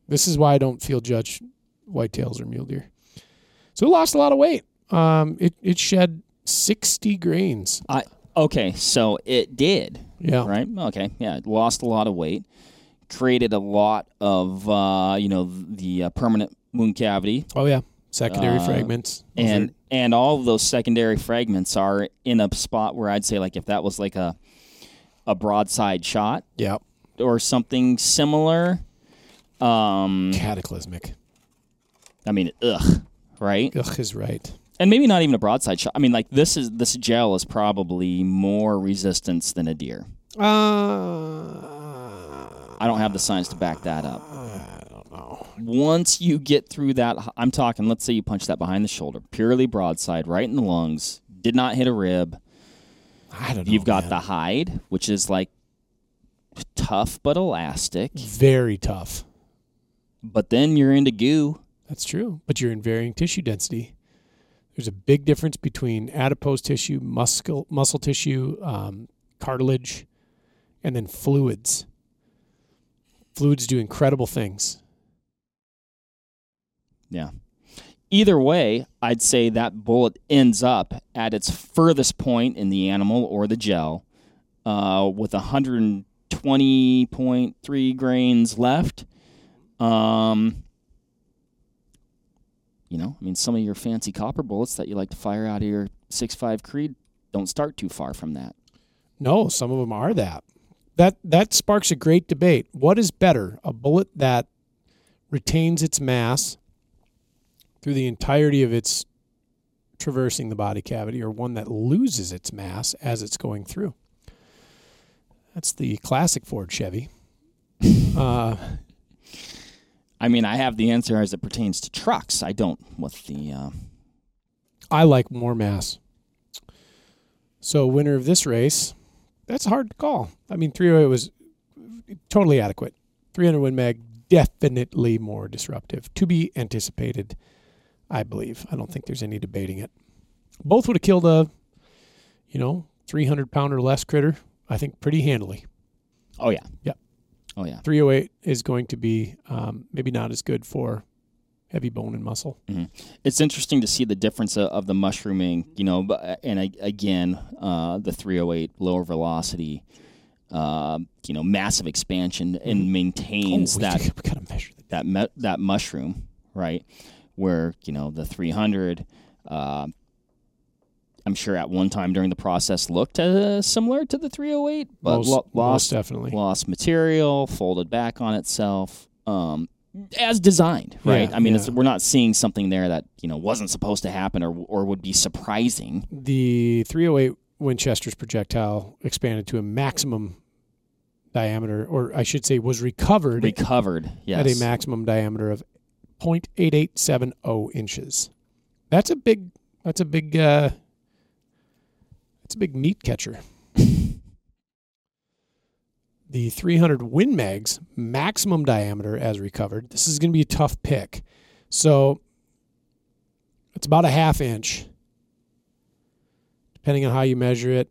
Speaker 1: This is why I don't feel judge whitetails or mule deer. So it lost a lot of weight. Um, it, it shed 60 grains.
Speaker 2: I okay, so it did.
Speaker 1: Yeah.
Speaker 2: right? Okay, yeah, it lost a lot of weight, created a lot of uh, you know the uh, permanent wound cavity,
Speaker 1: Oh yeah. Secondary
Speaker 2: Uh,
Speaker 1: fragments.
Speaker 2: And and all of those secondary fragments are in a spot where I'd say like if that was like a a broadside shot
Speaker 1: yeah,
Speaker 2: or something similar, um,
Speaker 1: cataclysmic.
Speaker 2: I mean, ugh, right?
Speaker 1: Ugh is right.
Speaker 2: And maybe not even a broadside shot. I mean, like this is this gel is probably more resistance than a deer.
Speaker 1: Uh,
Speaker 2: I don't have the science to back that up.
Speaker 1: I don't know.
Speaker 2: Once you get through that, I'm talking. Let's say you punch that behind the shoulder, purely broadside, right in the lungs. Did not hit a rib.
Speaker 1: I don't know.
Speaker 2: You've got
Speaker 1: man.
Speaker 2: the hide, which is like tough but elastic.
Speaker 1: very tough.
Speaker 2: But then you're into goo.
Speaker 1: That's true. But you're in varying tissue density. There's a big difference between adipose tissue, muscle muscle tissue, um, cartilage, and then fluids. Fluids do incredible things.
Speaker 2: Yeah. Either way, I'd say that bullet ends up at its furthest point in the animal or the gel uh, with 120.3 grains left. Um, you know, I mean, some of your fancy copper bullets that you like to fire out of your 6.5 Creed don't start too far from that.
Speaker 1: No, some of them are that. That that sparks a great debate. What is better, a bullet that retains its mass through the entirety of its traversing the body cavity, or one that loses its mass as it's going through? That's the classic Ford Chevy. uh,
Speaker 2: I mean, I have the answer as it pertains to trucks. I don't with the. Uh,
Speaker 1: I like more mass. So, winner of this race, that's a hard to call. I mean, 308 was totally adequate. 300 Win Mag, definitely more disruptive. To be anticipated, I believe. I don't think there's any debating it. Both would have killed a, you know, 300 pound or less critter, I think, pretty handily.
Speaker 2: oh yeah.
Speaker 1: Yep.
Speaker 2: Oh yeah.
Speaker 1: 308 is going to be um, maybe not as good for heavy bone and muscle.
Speaker 2: it's interesting to see the difference of, of the mushrooming, you know, and I, again, uh, the 308 lower velocity, uh, you know, massive expansion and maintains
Speaker 1: oh,
Speaker 2: that [laughs]
Speaker 1: we gotta measure that.
Speaker 2: that me- that mushroom, right? Where you know the 300, uh, I'm sure at one time during the process looked uh, similar to the 308, but
Speaker 1: most,
Speaker 2: lo-
Speaker 1: most
Speaker 2: lost
Speaker 1: definitely.
Speaker 2: lost material, folded back on itself, um, as designed, right?
Speaker 1: Yeah,
Speaker 2: I mean, it's,
Speaker 1: yeah.
Speaker 2: we're not seeing something there that you know wasn't supposed to happen or or would be surprising.
Speaker 1: the 308 Winchester's projectile expanded to a maximum diameter, or I should say, was recovered
Speaker 2: Recovered, yes.
Speaker 1: at a maximum diameter of 0.8870 inches. That's a big. That's a big. Uh, that's a big meat catcher. The 300 Win Mag's maximum diameter as recovered. This is going to be a tough pick. So it's about a half inch, depending on how you measure it.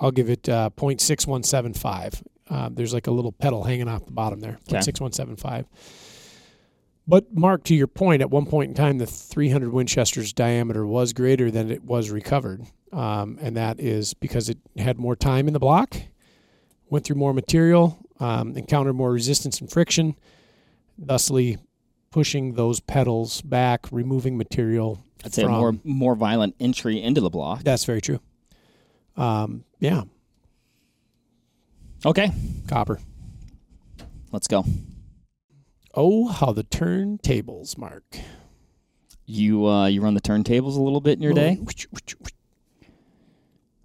Speaker 1: I'll give it uh, 0.6175. Uh, there's like a little petal hanging off the bottom there.
Speaker 2: Okay.
Speaker 1: 0.6175. But Mark, to your point, at one point in time, the 300 Winchester's diameter was greater than it was recovered, um, and that is because it had more time in the block, went through more material, um, encountered more resistance and friction, thusly pushing those petals back, removing material.
Speaker 2: I'd say a
Speaker 1: from-
Speaker 2: more more violent entry into the block.
Speaker 1: That's very true. Um, yeah,
Speaker 2: Okay,
Speaker 1: copper.
Speaker 2: let's go.
Speaker 1: Oh, how the turntables, Mark.
Speaker 2: You uh, you run the turntables a little bit in your day.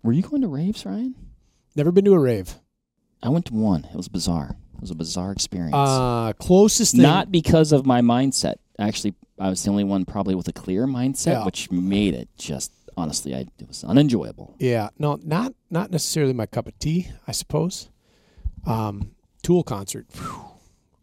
Speaker 2: Were you going to raves, Ryan?
Speaker 1: Never been to a rave.
Speaker 2: I went to one. It was bizarre. It was a bizarre experience.
Speaker 1: Uh, closest thing.
Speaker 2: Not because of my mindset. Actually, I was the only one probably with a clear mindset,
Speaker 1: Yeah.
Speaker 2: which made it just honestly, I, it was unenjoyable.
Speaker 1: Yeah, no, not not necessarily my cup of tea. I suppose. Um, Tool concert, Phew,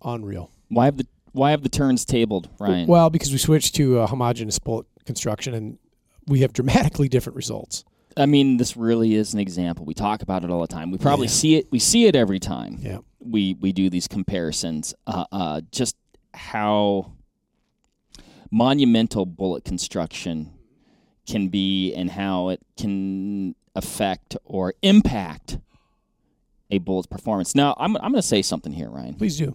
Speaker 1: unreal.
Speaker 2: Why have the why have the turns tabled, Ryan?
Speaker 1: Well, because we switched to uh, homogeneous bullet construction, and we have dramatically different results.
Speaker 2: I mean, this really is an example. We talk about it all the time. We probably
Speaker 1: Yeah.
Speaker 2: see it. We see it every time.
Speaker 1: Yeah,
Speaker 2: we we do these comparisons. Uh, uh, just how monumental bullet construction can be, and how it can affect or impact a bullet's performance. Now, I'm I'm going to say something here, Ryan.
Speaker 1: Please do.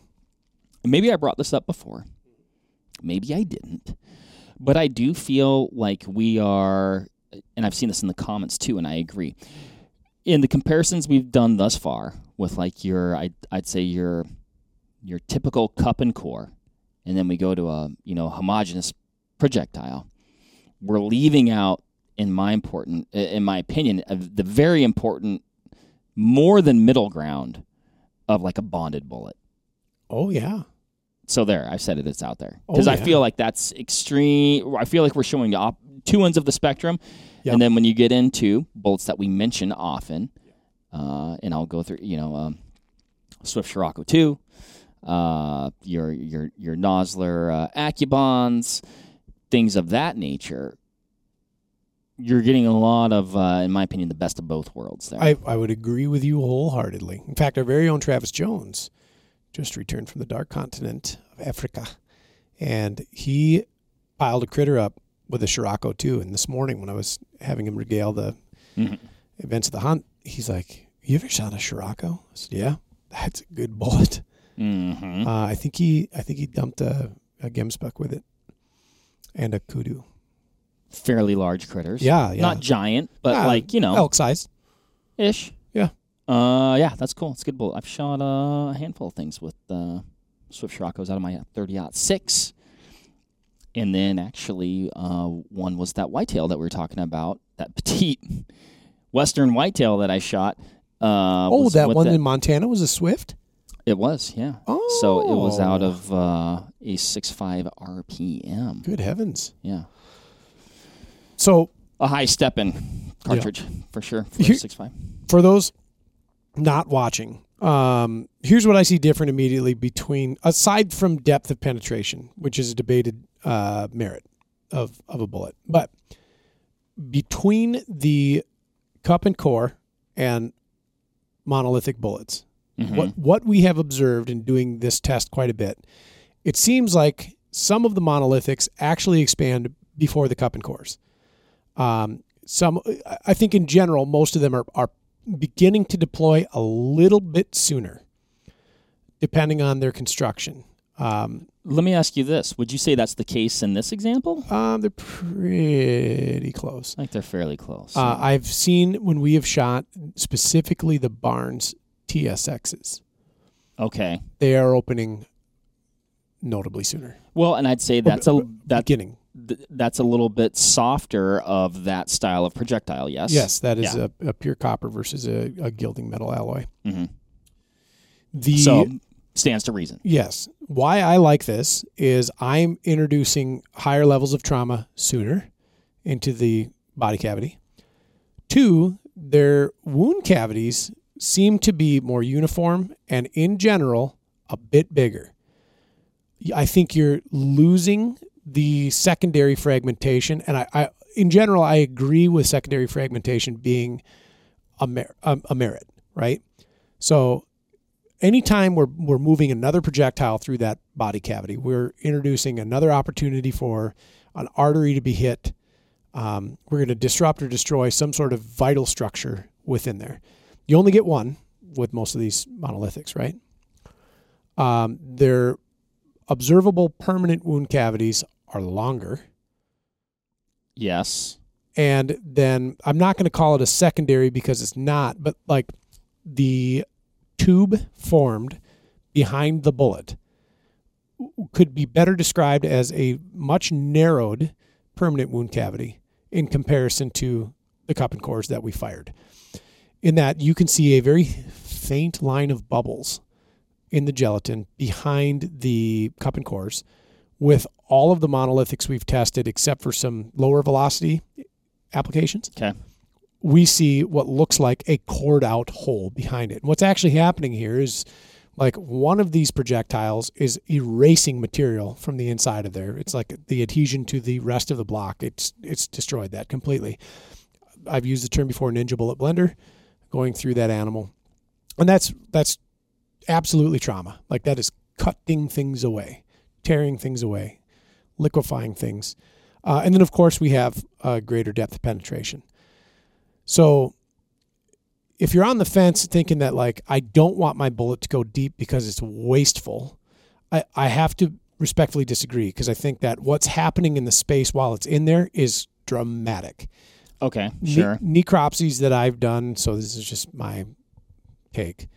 Speaker 2: Maybe I brought this up before. Maybe I didn't. But I do feel like we are, and I've seen this in the comments too, and I agree. In the comparisons we've done thus far with like your, I'd, I'd say your, your typical cup and core, and then we go to a you know homogeneous projectile. We're leaving out, in my important, in my opinion, the very important, more than middle ground of like a bonded bullet.
Speaker 1: Oh yeah.
Speaker 2: So there, I've said it. It's out there
Speaker 1: Oh,
Speaker 2: because I feel like that's extreme. I feel like we're showing the op- two ends of the spectrum,
Speaker 1: Yep.
Speaker 2: and then when you get into bolts that we mention often, uh, and I'll go through, you know, um, Swift Scirocco two, uh, your your your Nosler uh, Accubons, things of that nature. You're getting a lot of, uh, in my opinion, the best of both worlds there.
Speaker 1: I, I would agree with you wholeheartedly. In fact, our very own Travis Jones just returned from the dark continent of Africa, and he piled a critter up with a Scirocco too. And this morning, when I was having him regale the
Speaker 2: Mhm.
Speaker 1: events of the hunt, he's like, "You ever shot a Scirocco?" I said, "Yeah, that's a good bullet."
Speaker 2: Mhm.
Speaker 1: Uh, I think he I think he dumped a, a gemsbuck with it and a kudu.
Speaker 2: Fairly large critters.
Speaker 1: Yeah, yeah,
Speaker 2: Not giant, but
Speaker 1: Yeah,
Speaker 2: like you know,
Speaker 1: elk size.
Speaker 2: ish.
Speaker 1: Yeah.
Speaker 2: Uh, yeah, that's cool. It's a good bullet. I've shot uh, a handful of things with uh, Swift Scirocco's out of my 30 six, and then actually uh, one was that whitetail that we were talking about, that petite [laughs] western whitetail that I shot. Uh,
Speaker 1: oh, that one in Montana was a Swift.
Speaker 2: it was, yeah.
Speaker 1: Oh,
Speaker 2: So it was out of uh, a 6.5 RPM.
Speaker 1: Good heavens!
Speaker 2: Yeah.
Speaker 1: So
Speaker 2: A high stepping cartridge for sure for
Speaker 1: Here-
Speaker 2: 6.5.
Speaker 1: for those not watching, um, here's what I see different immediately between, aside from depth of penetration, which is a debated uh, merit of, of a bullet, but between the cup and core and monolithic bullets,
Speaker 2: Mhm.
Speaker 1: what what we have observed in doing this test quite a bit, it seems like some of the monolithics actually expand before the cup and cores. Um, some, I think, in general, most of them are are beginning to deploy a little bit sooner, depending on their construction. Um,
Speaker 2: Let me ask you this: Would you say that's the case in this example?
Speaker 1: um, they're pretty close.
Speaker 2: I think they're fairly close.
Speaker 1: Uh, I've seen when we have shot specifically the Barnes TSXs,
Speaker 2: okay.
Speaker 1: they are opening notably sooner.
Speaker 2: Well, and I'd say that's a that
Speaker 1: beginning.
Speaker 2: Th- that's a little bit softer of that style of projectile. Yes.
Speaker 1: Yes, that is
Speaker 2: Yeah.
Speaker 1: a, a pure copper versus a, a gilding metal alloy.
Speaker 2: hmm
Speaker 1: The
Speaker 2: So stands to reason.
Speaker 1: yes, why I like this is I'm introducing higher levels of trauma sooner into the body cavity. Two, their wound cavities seem to be more uniform and in general a bit bigger. I think you're losing the secondary fragmentation, and I, I in general I agree with secondary fragmentation being a, mer- a, a merit, right? So anytime we're we're moving another projectile through that body cavity, we're introducing another opportunity for an artery to be hit. Um, we're going to disrupt or destroy some sort of vital structure within there. You only get one with most of these monolithics, right? Um, their observable permanent wound cavities are longer.
Speaker 2: Yes.
Speaker 1: and then I'm not going to call it a secondary because it's not, but like the tube formed behind the bullet could be better described as a much narrowed permanent wound cavity in comparison to the cup and cores that we fired. In that you can see a very faint line of bubbles in the gelatin behind the cup and cores with all of the monolithics we've tested except for some lower velocity applications
Speaker 2: Okay.
Speaker 1: we see what looks like a cored out hole behind it. And what's actually happening here is like one of these projectiles is erasing material from the inside of there. It's like the adhesion to the rest of the block. It's it's destroyed that completely. I've used the term before ninja bullet blender going through that animal. And that's that's absolutely trauma. Like that is cutting things away, tearing things away, liquefying things. Uh, and then of course we have uh, greater depth of penetration. So if you're on the fence thinking that like I don't want my bullet to go deep because it's wasteful, I, I have to respectfully disagree because I think that what's happening in the space while it's in there is dramatic.
Speaker 2: Okay,
Speaker 1: Ne-
Speaker 2: sure.
Speaker 1: necropsies that I've done, so this is just my take.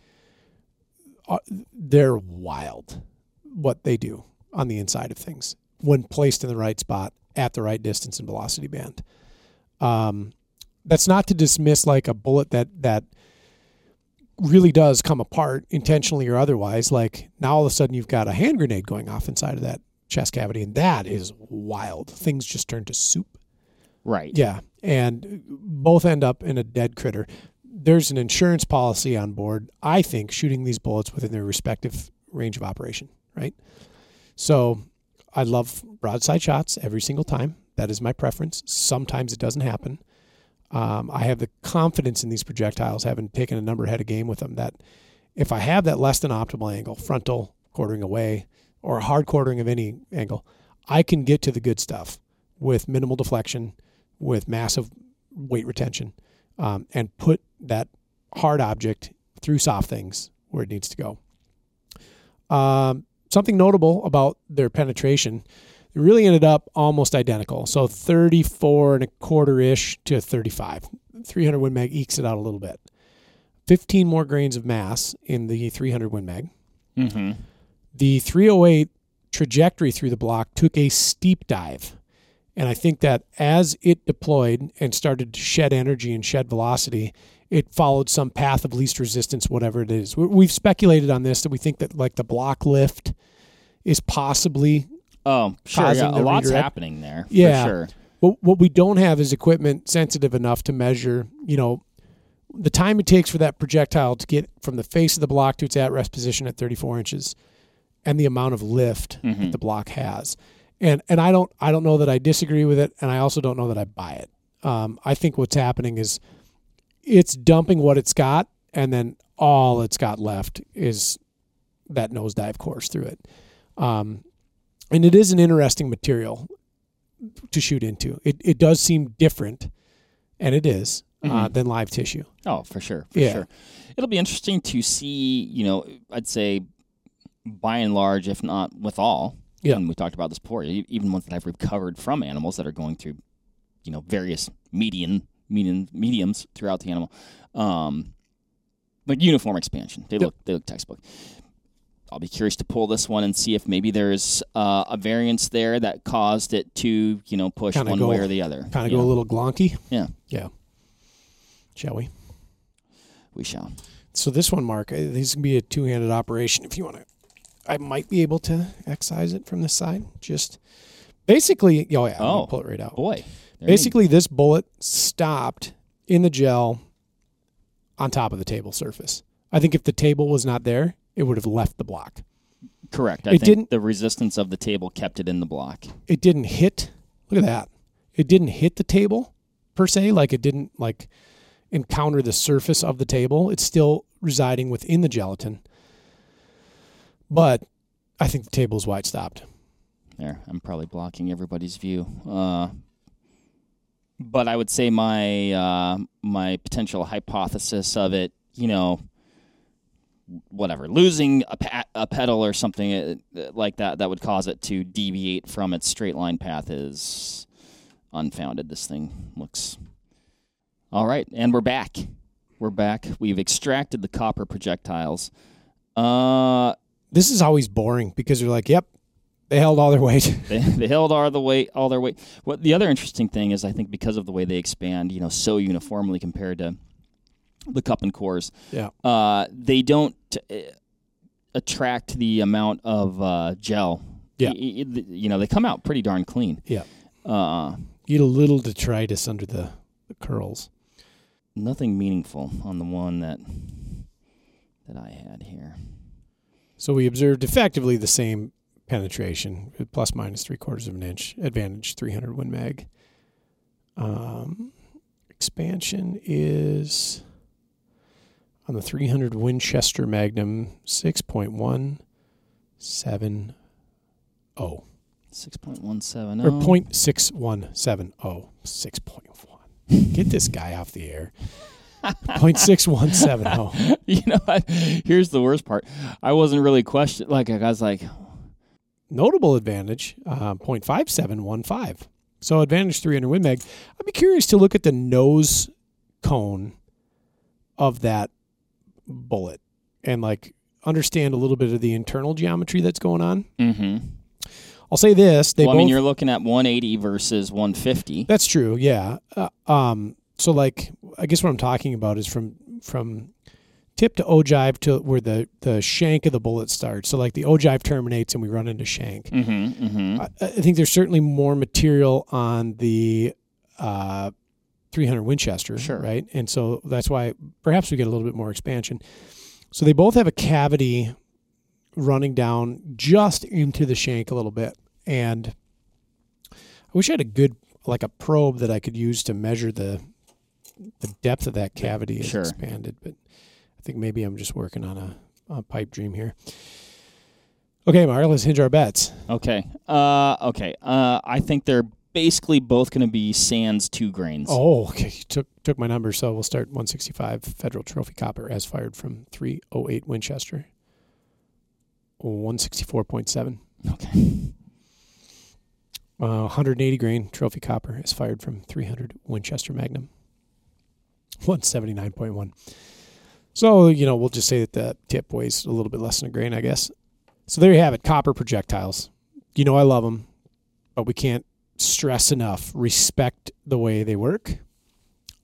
Speaker 1: uh, They're wild what they do on the inside of things when placed in the right spot at the right distance and velocity band. Um, that's not to dismiss like a bullet that that really does come apart intentionally or otherwise. Like now all of a sudden you've got a hand grenade going off inside of that chest cavity, and that is wild. Things just turn to soup.
Speaker 2: Right.
Speaker 1: Yeah, and both end up in a dead critter. There's an insurance policy on board. I think shooting these bullets within their respective range of operation. Right. So I love broadside shots every single time. That is my preference. Sometimes it doesn't happen. Um, I have the confidence in these projectiles, having taken a number head of game with them, that if I have that less than optimal angle, frontal quartering away, or hard quartering of any angle, I can get to the good stuff with minimal deflection, with massive weight retention, um, and put that hard object through soft things where it needs to go. Um, something notable about their penetration, it really ended up almost identical. So 34 and a quarter ish to 35. 300 Win Mag ekes it out a little bit. 15 more grains of mass in the 300 Win Mag.
Speaker 2: Mm-hmm.
Speaker 1: The 308 trajectory through the block took a steep dive. And I think that as it deployed and started to shed energy and shed velocity, it followed some path of least resistance, whatever it is. We- We've speculated on this that we think that like the block lift is possibly
Speaker 2: Oh, sure. Yeah, a lot's
Speaker 1: redirect.
Speaker 2: happening there.
Speaker 1: Yeah.
Speaker 2: For sure.
Speaker 1: what what we don't have is equipment sensitive enough to measure, you know, the time it takes for that projectile to get from the face of the block to its at rest position at 34 inches, and the amount of lift
Speaker 2: Mhm.
Speaker 1: that the block has. And and I don't I don't know that I disagree with it, and I also don't know that I buy it. Um, I think what's happening is it's dumping what it's got, and then all it's got left is that nosedive course through it. Um, and it is an interesting material to shoot into. It it does seem different, and it is, uh,
Speaker 2: Mhm.
Speaker 1: than live tissue.
Speaker 2: Oh, for sure. For
Speaker 1: Yeah.
Speaker 2: sure. It'll be interesting to see, you know, I'd say by and large, if not with all.
Speaker 1: Yeah.
Speaker 2: And we talked about this before, even ones that I've recovered from animals that are going through, you know, various median, median mediums throughout the animal. Um, like uniform expansion. They look they look textbook. I'll be curious to pull this one and see if maybe there's uh, a variance there that caused it to, you know, push
Speaker 1: Kinda
Speaker 2: one
Speaker 1: go-
Speaker 2: way or the other.
Speaker 1: Kind of go a little glonky.
Speaker 2: Yeah.
Speaker 1: Yeah. Shall we?
Speaker 2: We shall.
Speaker 1: So this one, Mark, uh, this can be a two-handed operation. If you want to, I might be able to excise it from this side. Just basically, oh yeah,
Speaker 2: Oh.
Speaker 1: pull it right out.
Speaker 2: Boy.
Speaker 1: Basically, this bullet stopped in the gel on top of the table surface. I think if the table was not there, it would have left the block.
Speaker 2: Correct. I
Speaker 1: It
Speaker 2: think
Speaker 1: didn't-
Speaker 2: the resistance of the table kept it in the block.
Speaker 1: It didn't hit. Look at that. It didn't hit the table per se. Like it didn't like encounter the surface of the table. It's still residing within the gelatin. But I think the table is why it stopped.
Speaker 2: There, I'm probably blocking everybody's view. Uh, but I would say my uh, my potential hypothesis of it, you know, whatever, losing a, pa- a petal or something uh, like that that would cause it to deviate from its straight line path is unfounded. This thing looks all right, and we're back. We're back. We've extracted the copper projectiles. Uh,
Speaker 1: This is always boring because you're like, yep, they held all their weight. [laughs]
Speaker 2: they, they held all the weight, all their weight. What the other interesting thing is, I think because of the way they expand, you know, so uniformly compared to the cup and cores,
Speaker 1: yeah.
Speaker 2: uh, they don't uh, attract the amount of uh, gel.
Speaker 1: Yeah.
Speaker 2: Y- y- you know, they come out pretty darn clean.
Speaker 1: Yeah.
Speaker 2: Uh,
Speaker 1: You get a little detritus under the, the curls.
Speaker 2: nothing meaningful on the one that that I had here.
Speaker 1: So we observed effectively the same penetration, plus minus three quarters of an inch, advantage 300 Win Mag. Um, expansion is on the 300 Winchester Magnum 6.170
Speaker 2: Six point one seven
Speaker 1: or
Speaker 2: oh.
Speaker 1: 0.6170 6.1. Get this guy off the air. 0.6170. [laughs]
Speaker 2: you know, I, here's the worst part. I wasn't really questioned. Like I was like,
Speaker 1: Notable advantage, uh, 0.5715. So advantage 300 Win Mag. I'd be curious to look at the nose cone of that bullet and like understand a little bit of the internal geometry that's going on.
Speaker 2: mm-hmm.
Speaker 1: I'll say this: they
Speaker 2: Well, I
Speaker 1: both.
Speaker 2: mean, you're looking at 180 versus 150.
Speaker 1: that's true. Yeah. Uh, um. So like, I guess what I'm talking about is from from tip to ogive to where the the shank of the bullet starts. So like the ogive terminates and we run into shank.
Speaker 2: Mm-hmm. Mm-hmm.
Speaker 1: I, I think there's certainly more material on the uh, 300 Winchester,
Speaker 2: Sure.
Speaker 1: right? And so that's why perhaps we get a little bit more expansion. So they both have a cavity running down just into the shank a little bit, and I wish I had a good like a probe that I could use to measure the the depth of that cavity
Speaker 2: Sure.
Speaker 1: expanded. But I think maybe I'm just working on a, a pipe dream here. Okay, Mark, let's hinge our bets.
Speaker 2: Okay. Uh, okay. Uh, I think they're basically both going to be Sands two grains.
Speaker 1: Oh, okay. You took took my number, so we'll start 165 Federal Trophy Copper as fired from 308 Winchester. 164.7.
Speaker 2: Okay.
Speaker 1: Uh, 180 grain Trophy Copper is fired from 300 Winchester Magnum. 179.1. So, you know, we'll just say that the tip weighs a little bit less than a grain, I guess. So there you have it, copper projectiles. You know I love them, but we can't stress enough respect the way they work.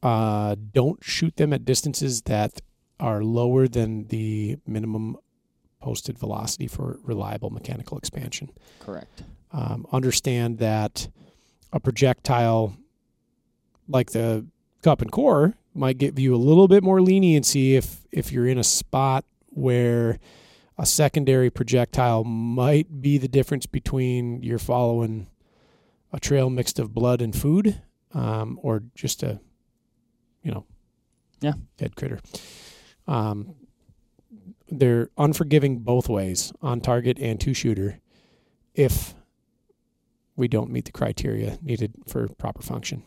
Speaker 1: Uh, don't shoot them at distances that are lower than the minimum posted velocity for reliable mechanical expansion.
Speaker 2: Correct.
Speaker 1: Um, understand that a projectile like the cup and core might give you a little bit more leniency if if you're in a spot where a secondary projectile might be the difference between you're following a trail mixed of blood and food um, or just a you know
Speaker 2: Yeah.
Speaker 1: dead critter um, they're unforgiving both ways on target and two shooter if we don't meet the criteria needed for proper function.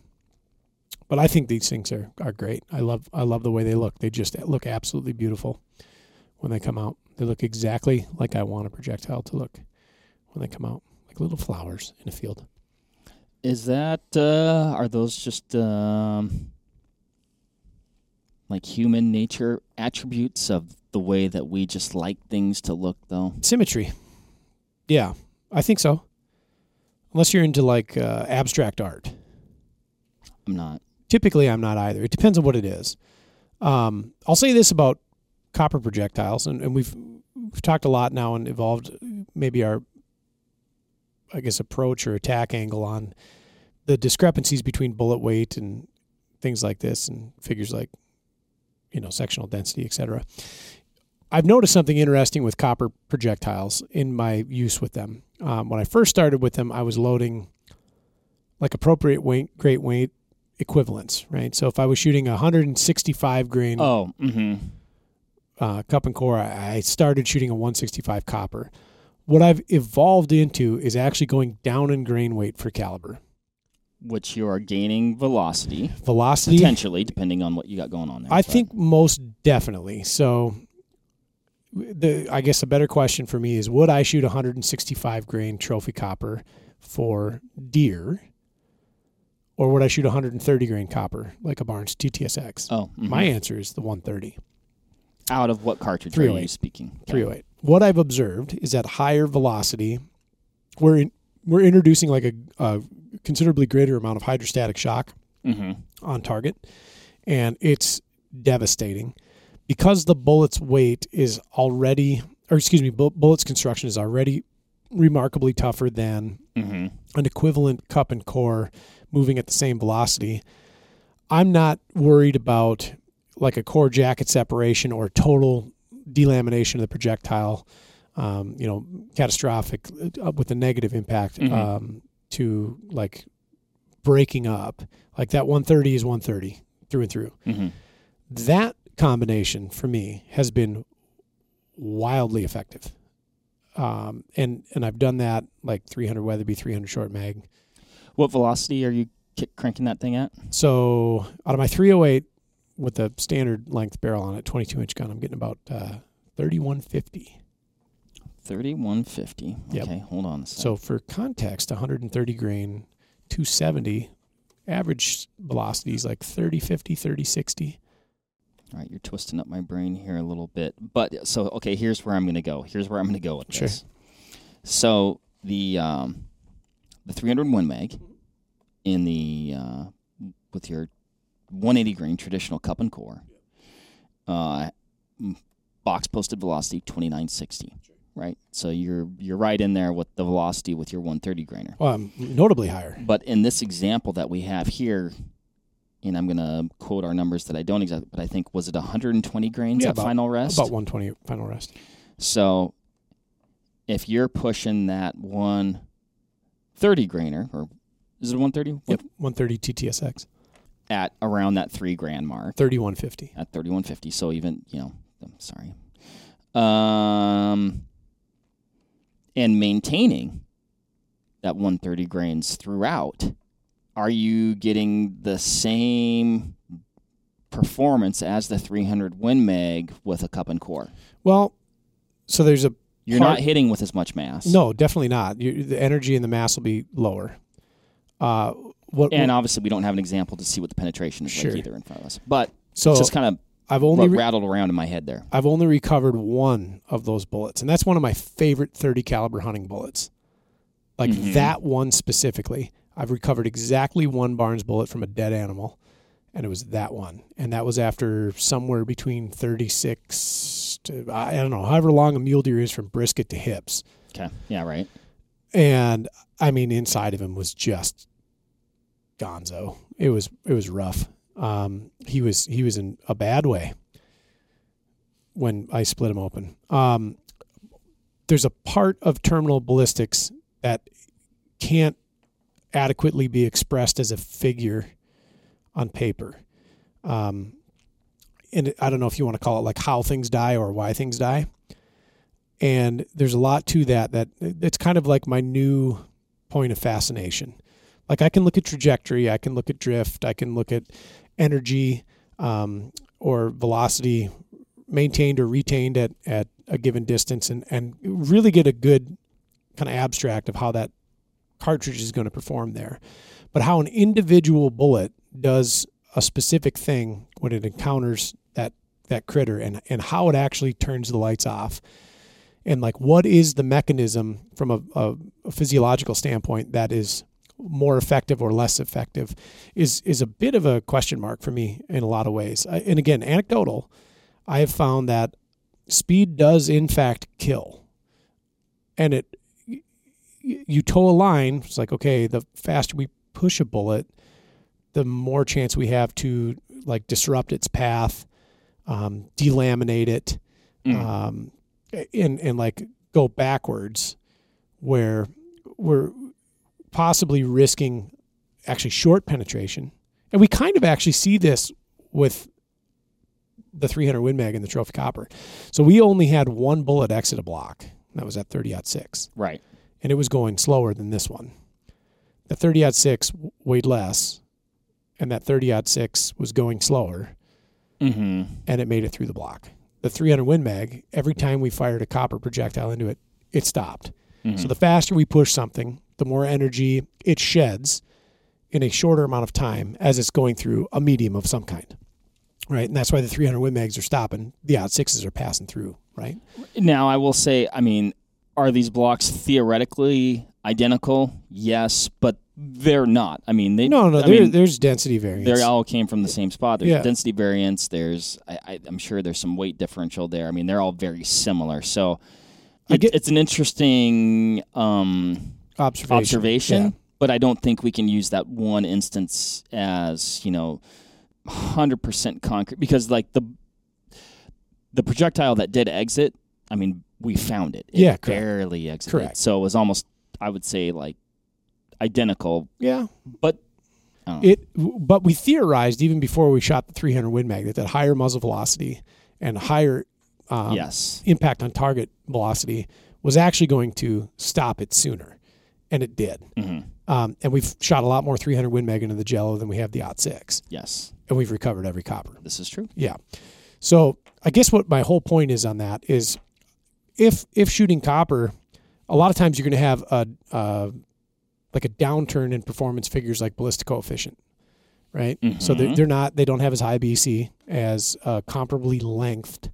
Speaker 1: But I think these things are, are great. I love I love the way they look. They just look absolutely beautiful when they come out. They look exactly like I want a projectile to look when they come out, like little flowers in a field.
Speaker 2: Is that uh, are those just um, like human nature attributes of the way that we just like things to look, though?
Speaker 1: Symmetry. Yeah, I think so. Unless you're into like uh, abstract art.
Speaker 2: I'm not.
Speaker 1: Typically, I'm not either. It depends on what it is. Um, I'll say this about copper projectiles, and, and we've we've talked a lot now and evolved maybe our, I guess, approach or attack angle on the discrepancies between bullet weight and things like this, and figures like, you know, sectional density, et cetera. I've noticed something interesting with copper projectiles in my use with them. Um, when I first started with them, I was loading like appropriate weight, great weight equivalents, right? So if I was shooting a 165 grain
Speaker 2: Oh, mm-hmm.
Speaker 1: uh, cup and core, I started shooting a 165 copper. What I've evolved into is actually going down in grain weight for caliber.
Speaker 2: Which you are gaining velocity
Speaker 1: Velocity,
Speaker 2: potentially, depending on what you got going on there.
Speaker 1: I
Speaker 2: but-
Speaker 1: think most definitely. So, the I guess a better question for me is: Would I shoot 165 grain trophy copper for deer, or would I shoot 130 grain copper like a Barnes TTSX?
Speaker 2: Oh, mhm.
Speaker 1: My answer is the 130.
Speaker 2: out of what cartridge are you
Speaker 1: 308.
Speaker 2: speaking?
Speaker 1: 308. What I've observed is at higher velocity, we're in, we're introducing like a, a considerably greater amount of hydrostatic shock
Speaker 2: Mm-hmm.
Speaker 1: on target, and it's devastating because the bullet's weight is already, or excuse me, bu- bullet's construction is already remarkably tougher than
Speaker 2: Mm-hmm.
Speaker 1: an equivalent cup and core moving at the same velocity. I'm not worried about like a core jacket separation or total delamination of the projectile, um, you know, catastrophic uh, with a negative impact
Speaker 2: Mhm.
Speaker 1: um, to like breaking up. Like that 130 is 130 through and through.
Speaker 2: Mm-hmm.
Speaker 1: That combination for me has been wildly effective. Um, and and I've done that like 300 Weatherby, 300 short mag.
Speaker 2: What velocity are you ki- cranking that thing at?
Speaker 1: So out of my 308 with the standard length barrel on it, 22 inch gun, I'm getting about uh, 3150.
Speaker 2: 3150.
Speaker 1: Yep.
Speaker 2: Okay, hold on a.
Speaker 1: So for context, 130 grain, 270 average velocity is like 30 50, 30 60.
Speaker 2: All right, you're twisting up my brain here a little bit. But so okay, here's where I'm going to go. Here's where I'm going to go with
Speaker 1: Sure.
Speaker 2: this. So the um, the 300 Win Mag in the uh, with your 180 grain traditional cup and core, uh, box posted velocity 2960. Right, so you're you're right in there with the velocity with your 130 grainer.
Speaker 1: Well, um, notably higher.
Speaker 2: But in this example that we have here, and I'm going to quote our numbers that I don't exactly, but I think was it 120 grains
Speaker 1: Yeah,
Speaker 2: at
Speaker 1: about-
Speaker 2: final rest?
Speaker 1: About 120 final rest.
Speaker 2: So if you're pushing that 130 grainer, or is it 130?
Speaker 1: Yep, 130 TTSX,
Speaker 2: At around that three grand mark
Speaker 1: 3150.
Speaker 2: at 3150. So even, you know, I'm sorry. Um, and maintaining that 130 grains throughout, are you getting the same performance as the 300 Win Mag with a cup and core?
Speaker 1: Well, so there's a
Speaker 2: You're
Speaker 1: Part-
Speaker 2: not hitting with as much mass.
Speaker 1: no, definitely not. You, the energy and the mass will be lower. Uh, what
Speaker 2: And obviously, we don't have an example to see what the penetration is
Speaker 1: Sure.
Speaker 2: like either in front of us. But
Speaker 1: so
Speaker 2: it's just kind of
Speaker 1: I've only re-
Speaker 2: rattled around in my head there.
Speaker 1: I've only recovered one of those bullets, and that's one of my favorite 30 caliber hunting bullets. Like
Speaker 2: Mhm.
Speaker 1: that one specifically, I've recovered exactly one Barnes bullet from a dead animal, and it was that one. And that was after somewhere between 36 to I don't know, however long a mule deer is from brisket to hips.
Speaker 2: Okay. Yeah. Right.
Speaker 1: And I mean, inside of him was just gonzo. It was it was rough. Um, he was he was in a bad way when I split him open. Um, there's a part of terminal ballistics that can't adequately be expressed as a figure on paper. Um, and I don't know if you want to call it like how things die or why things die. And there's a lot to that that it's kind of like my new point of fascination. Like I can look at trajectory, I can look at drift, I can look at energy um, or velocity maintained or retained at, at a given distance and, and really get a good kind of abstract of how that cartridge is going to perform there. But how an individual bullet does a specific thing when it encounters that that critter and, and how it actually turns the lights off and like what is the mechanism from a, a, a physiological standpoint that is more effective or less effective is is a bit of a question mark for me in a lot of ways. I, and again, anecdotal, I have found that speed does in fact kill, and it you toe a line. It's like okay, the faster we push a bullet, the more chance we have to like disrupt its path, um, delaminate it,
Speaker 2: Mm.
Speaker 1: um, and and like go backwards, where we're possibly risking actually short penetration, and we kind of actually see this with the 300 Win Mag and the Trophy Copper. So we only had one bullet exit a block. That was at 30 six,
Speaker 2: Right.
Speaker 1: and it was going slower than this one. The 30 six weighed less, and that 30 six was going slower
Speaker 2: Mm-hmm.
Speaker 1: and it made it through the block. The 300 Win Mag, every time we fired a copper projectile into it, it stopped.
Speaker 2: Mm-hmm.
Speaker 1: So the faster we push something, the more energy it sheds in a shorter amount of time as it's going through a medium of some kind. Right? And that's why the 300 Win Mags are stopping. The out sixes are passing through, right?
Speaker 2: Now, I will say, I mean, are these blocks theoretically identical? Yes, but they're not. I mean, they
Speaker 1: No, no,
Speaker 2: mean,
Speaker 1: there's density variance.
Speaker 2: they all came from the same spot. There's
Speaker 1: Yeah.
Speaker 2: density variance. There's, I, I, I'm sure there's some weight differential there. I mean, they're all very similar. So
Speaker 1: I
Speaker 2: it-
Speaker 1: get-
Speaker 2: it's an interesting um,
Speaker 1: observation.
Speaker 2: observation,
Speaker 1: Yeah.
Speaker 2: but I don't think we can use that one instance as you know, hundred percent concrete because like the the projectile that did exit, I mean, we found it. It
Speaker 1: Yeah, correct.
Speaker 2: barely exited.
Speaker 1: Correct.
Speaker 2: So it was almost, I would say, like identical,
Speaker 1: Yeah.
Speaker 2: but I don't know.
Speaker 1: It, but we theorized even before we shot the 300 Win Mag that that higher muzzle velocity and higher um,
Speaker 2: yes,
Speaker 1: impact on target velocity was actually going to stop it sooner, and it did.
Speaker 2: hmm
Speaker 1: Um, and we've shot a lot more 300 Win Mag into the Jello than we have the Aught Six,
Speaker 2: yes,
Speaker 1: and we've recovered every copper.
Speaker 2: This is true.
Speaker 1: Yeah. So I guess what my whole point is on that is if if shooting copper, a lot of times you're going to have a uh, like a downturn in performance figures like ballistic coefficient, right? So they're,
Speaker 2: Mhm.
Speaker 1: they're not they don't have as high BC as uh, comparably lengthed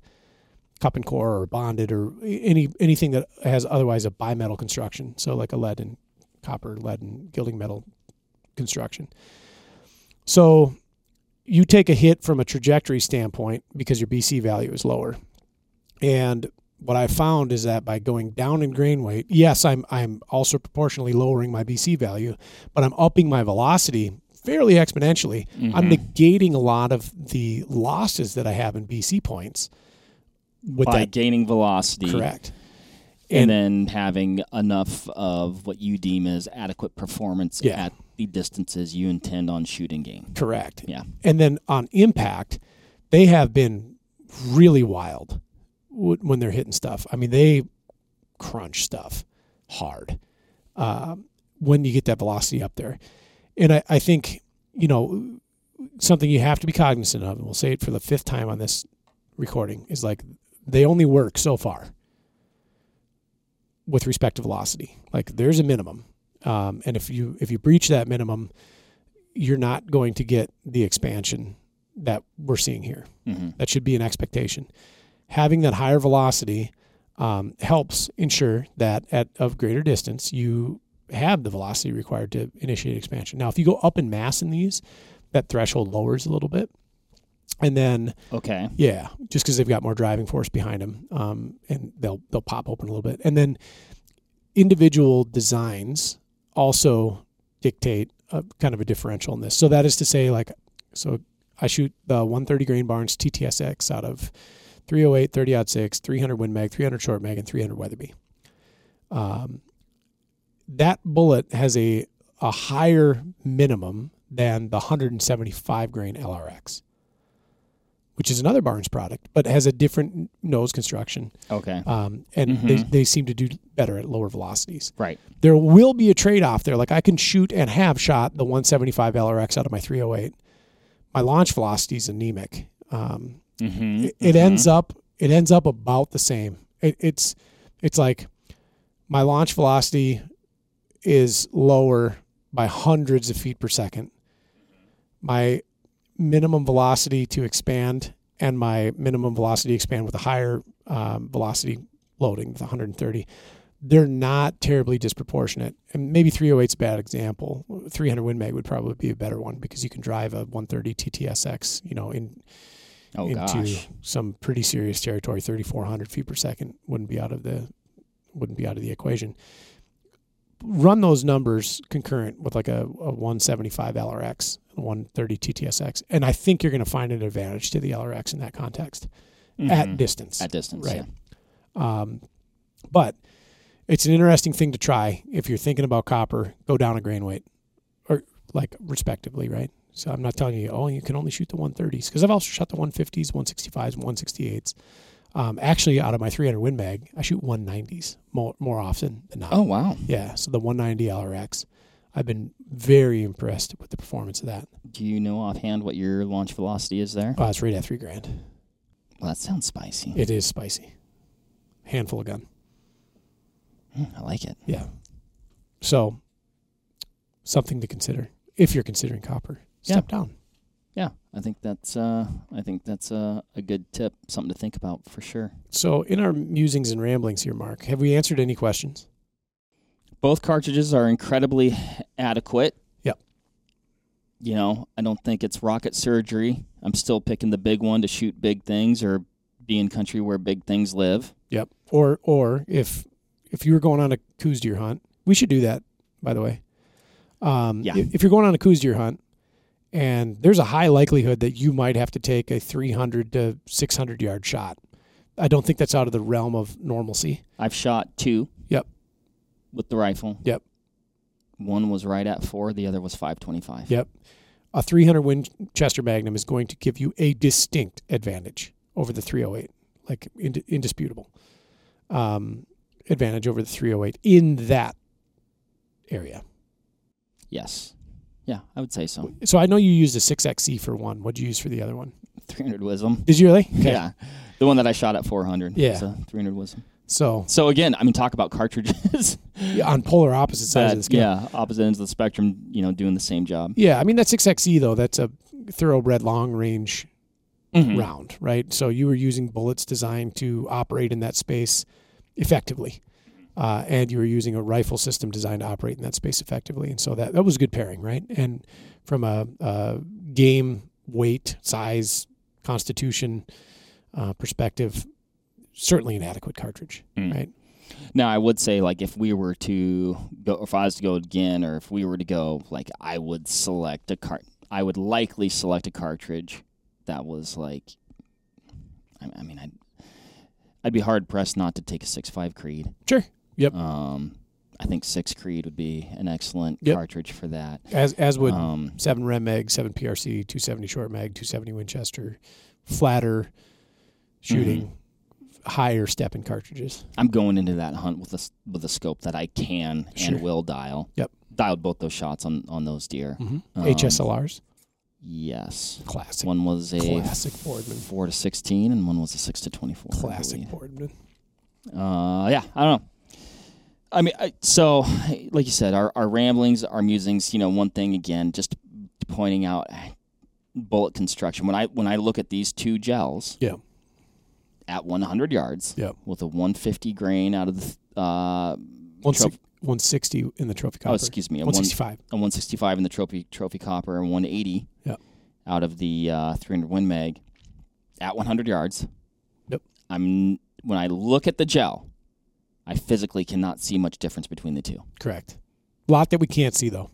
Speaker 1: cup and core or bonded or any anything that has otherwise a bimetal construction. So like a lead and copper, lead and gilding metal construction. So you take a hit from a trajectory standpoint because your BC value is lower. And what I found is that by going down in grain weight, yes, I'm I'm also proportionally lowering my BC value, but I'm upping my velocity fairly exponentially. I'm
Speaker 2: Mhm.
Speaker 1: negating a lot of the losses that I have in BC points with
Speaker 2: By
Speaker 1: that
Speaker 2: gaining velocity.
Speaker 1: correct.
Speaker 2: And,
Speaker 1: And-
Speaker 2: then having enough of what you deem as adequate performance
Speaker 1: Yeah.
Speaker 2: at the distances you intend on shooting game.
Speaker 1: Correct.
Speaker 2: Yeah.
Speaker 1: And then on impact, they have been really wild w- when they're hitting stuff. I mean, they crunch stuff hard um, when you get that velocity up there. And I, I think, you know, something you have to be cognizant of, and we'll say it for the fifth time on this recording, is like they only work so far with respect to velocity. Like there's a minimum. Um, and if you if you breach that minimum, you're not going to get the expansion that we're seeing here.
Speaker 2: hmm
Speaker 1: That should be an expectation. Having that higher velocity um, helps ensure that at of greater distance you have the velocity required to initiate expansion. Now, if you go up in mass in these, that threshold lowers a little bit, and then
Speaker 2: Okay.
Speaker 1: yeah, just because they've got more driving force behind them, um, and they'll they'll pop open a little bit, and then individual designs also dictate a kind of a differential in this. So that is to say, like, so I shoot the 130 grain Barnes TTSX out of 308, 30 out six, 300 Win Mag, 300 short mag, and 300 Weatherby. Um, that bullet has a a higher minimum than the 175 grain LRX which is another Barnes product, but has a different nose construction.
Speaker 2: Okay.
Speaker 1: Um, and they,
Speaker 2: Mhm.
Speaker 1: they seem to do better at lower velocities.
Speaker 2: Right.
Speaker 1: There will be a trade off there. Like I can shoot and have shot the 175 LRX out of my 308. My launch velocity is anemic. Um,
Speaker 2: Mm-hmm.
Speaker 1: it, it ends up it ends up about the same. It, it's it's like my launch velocity is lower by hundreds of feet per second. My minimum velocity to expand and my minimum velocity expand with a higher um, velocity loading with 130 they're not terribly disproportionate and maybe 308 is a bad example 300 win mag would probably be a better one because you can drive a 130 ttsx you know in
Speaker 2: Oh
Speaker 1: into
Speaker 2: gosh.
Speaker 1: some pretty serious territory. Thirty four hundred feet per second wouldn't be out of the wouldn't be out of the equation. Run those numbers concurrent with like a, a 175 LRX, a 130 TTSX, and I think you're going to find an advantage to the LRX in that context at
Speaker 2: Mhm.
Speaker 1: distance.
Speaker 2: At distance.
Speaker 1: Right.
Speaker 2: Yeah.
Speaker 1: Um, but it's an interesting thing to try if you're thinking about copper. Go down a grain weight, or like respectively, right? So I'm not telling you, oh, you can only shoot the 130s because I've also shot the 150s, 165s, 168s. Um, actually, out of my 300 Win Mag, I shoot 190s more more often than not.
Speaker 2: Oh wow.
Speaker 1: yeah. So the 190 LRX, I've been very impressed with the performance of that.
Speaker 2: Do you know offhand what your launch velocity is there?
Speaker 1: Oh, it's right at three grand.
Speaker 2: Well, that sounds spicy.
Speaker 1: It is spicy. Handful of gun.
Speaker 2: Mm, I like it.
Speaker 1: Yeah. So something to consider if you're considering copper. Step down.
Speaker 2: Yeah, I think that's uh, I think that's uh, a good tip, something to think about for sure.
Speaker 1: So in our musings and ramblings here, Mark, have we answered any questions?
Speaker 2: Both cartridges are incredibly adequate.
Speaker 1: Yep.
Speaker 2: You know, I don't think it's rocket surgery. I'm still picking the big one to shoot big things or be in country where big things live.
Speaker 1: Yep. Or or if if you were going on a Coues deer hunt, we should do that. By the way, um,
Speaker 2: Yeah.
Speaker 1: If, if you're going on a Coues deer hunt, and there's a high likelihood that you might have to take a 300 to 600 yard shot. I don't think that's out of the realm of normalcy.
Speaker 2: I've shot two.
Speaker 1: Yep.
Speaker 2: With the rifle.
Speaker 1: Yep.
Speaker 2: One was right at four. The other was five twenty-five.
Speaker 1: Yep. A 300 Winchester Magnum is going to give you a distinct advantage over the 308, like ind- indisputable um, advantage over the 308 in that area.
Speaker 2: Yes. Yeah, I would say so.
Speaker 1: So I know you used a 6XC for one. What'd you use for the other one?
Speaker 2: 300 wisdom.
Speaker 1: Did you really? [laughs] Okay.
Speaker 2: Yeah. The one that I shot at 400.
Speaker 1: Yeah.
Speaker 2: So 300 wisdom.
Speaker 1: So
Speaker 2: So again, I mean, talk about cartridges. [laughs]
Speaker 1: yeah, on polar opposite sides of the scale.
Speaker 2: yeah, opposite ends of the spectrum, you know, doing the same job.
Speaker 1: Yeah, I mean that 6XC though, that's a thoroughbred long range
Speaker 2: Mhm.
Speaker 1: round, right? So you were using bullets designed to operate in that space effectively. Uh, and you were using a rifle system designed to operate in that space effectively. And so that, that was a good pairing, right? And from a, a game weight, size, constitution uh, perspective, certainly an adequate cartridge,
Speaker 2: Mm.
Speaker 1: right?
Speaker 2: Now, I would say, like, if we were to go, if I was to go again, or if we were to go, like, I would select a cart. I would likely select a cartridge that was like, I, I mean, I'd, I'd be hard pressed not to take a six five Creed.
Speaker 1: Sure. Yep.
Speaker 2: Um, I think six Creed would be an excellent
Speaker 1: Yep.
Speaker 2: cartridge for that.
Speaker 1: As, as would
Speaker 2: Um,
Speaker 1: seven Rem mag, seven PRC, 270 short mag, 270 Winchester, flatter shooting, higher stepping cartridges.
Speaker 2: I'm going into that hunt with a with a scope that I can
Speaker 1: Sure.
Speaker 2: and will dial.
Speaker 1: Yep.
Speaker 2: Dialed both those shots on on those deer.
Speaker 1: Mm-hmm.
Speaker 2: Um,
Speaker 1: HSLRs,
Speaker 2: Yes.
Speaker 1: classic,
Speaker 2: One was a
Speaker 1: classic Boardman,
Speaker 2: four to sixteen, and one was a six to twenty-four.
Speaker 1: Classic. Boardman.
Speaker 2: Uh, yeah, I don't know. I mean, I, so like you said, our our ramblings, our musings. You know, one thing again, just pointing out bullet construction. When I when I look at these two gels,
Speaker 1: Yeah.
Speaker 2: at 100 yards,
Speaker 1: Yeah.
Speaker 2: with a 150 grain out of the uh,
Speaker 1: One
Speaker 2: Trophy-
Speaker 1: 160 in the trophy copper.
Speaker 2: oh, excuse me, a, one,
Speaker 1: 165.
Speaker 2: a 165 in the trophy trophy copper, and 180
Speaker 1: Yeah.
Speaker 2: out of the uh, 300 Win Mag at 100 yards.
Speaker 1: Yep.
Speaker 2: I'm when I look at the gel, I physically cannot see much difference between the two.
Speaker 1: Correct. A lot that we can't see though.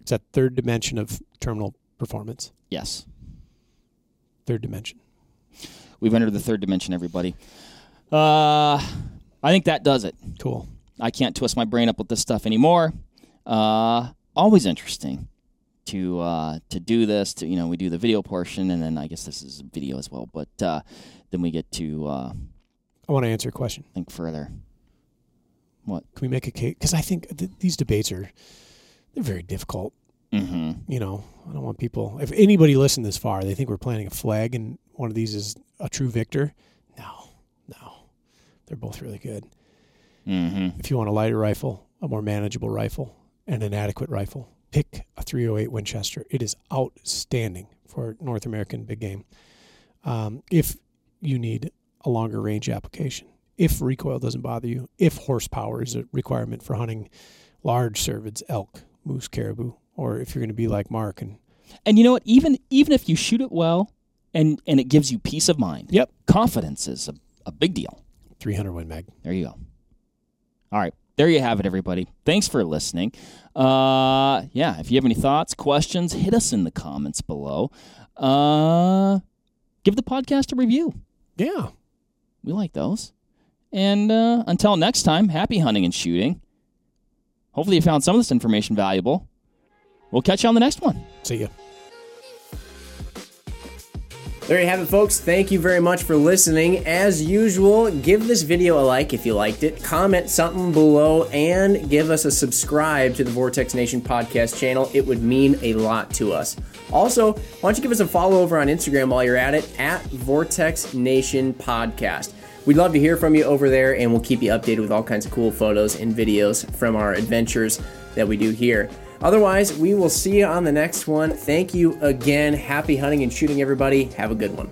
Speaker 1: It's that third dimension of terminal performance.
Speaker 2: Yes,
Speaker 1: Third dimension.
Speaker 2: we've entered the third dimension, everybody. Uh, I think that does it.
Speaker 1: Cool.
Speaker 2: I can't twist my brain up with this stuff anymore. Uh, always interesting to uh, to do this. To you know, we do the video portion, and then I guess this is video as well. But uh, then we get to uh,
Speaker 1: I want to answer a question.
Speaker 2: think further.
Speaker 1: What can we make a case? Because I think th- these debates are they're very difficult.
Speaker 2: Mm-hmm.
Speaker 1: You know, I don't want people. If anybody listened this far, they think we're planting a flag, and one of these is a true victor. No, no, they're both really good.
Speaker 2: Mm-hmm.
Speaker 1: If you want a lighter rifle, a more manageable rifle, and an adequate rifle, pick a 308 Winchester. It is outstanding for North American big game. Um, if you need a longer range application, if recoil doesn't bother you, if horsepower is a requirement for hunting large cervids, elk, moose, caribou, or if you're going to be like Mark and
Speaker 2: And you know what? Even even if you shoot it well, and and it gives you peace of mind.
Speaker 1: Yep.
Speaker 2: Confidence is a, a big deal.
Speaker 1: 300 Win Mag.
Speaker 2: There you go. All right. There you have it, everybody. Thanks for listening. Uh, yeah, if you have any thoughts, questions, hit us in the comments below. Uh, give the podcast a review.
Speaker 1: Yeah.
Speaker 2: We like those. And uh, until next time, happy hunting and shooting. Hopefully, you found some of this information valuable. We'll catch you on the next one.
Speaker 1: See ya.
Speaker 3: There you have it, folks. Thank you very much for listening. As usual, give this video a like if you liked it, comment something below, and give us a subscribe to the Vortex Nation podcast channel. It would mean a lot to us. Also, why don't you give us a follow over on Instagram while you're at it at Vortex Nation Podcast. We'd love to hear from you over there, and we'll keep you updated with all kinds of cool photos and videos from our adventures that we do here. Otherwise, we will see you on the next one. Thank you again. Happy hunting and shooting, everybody. Have a good one.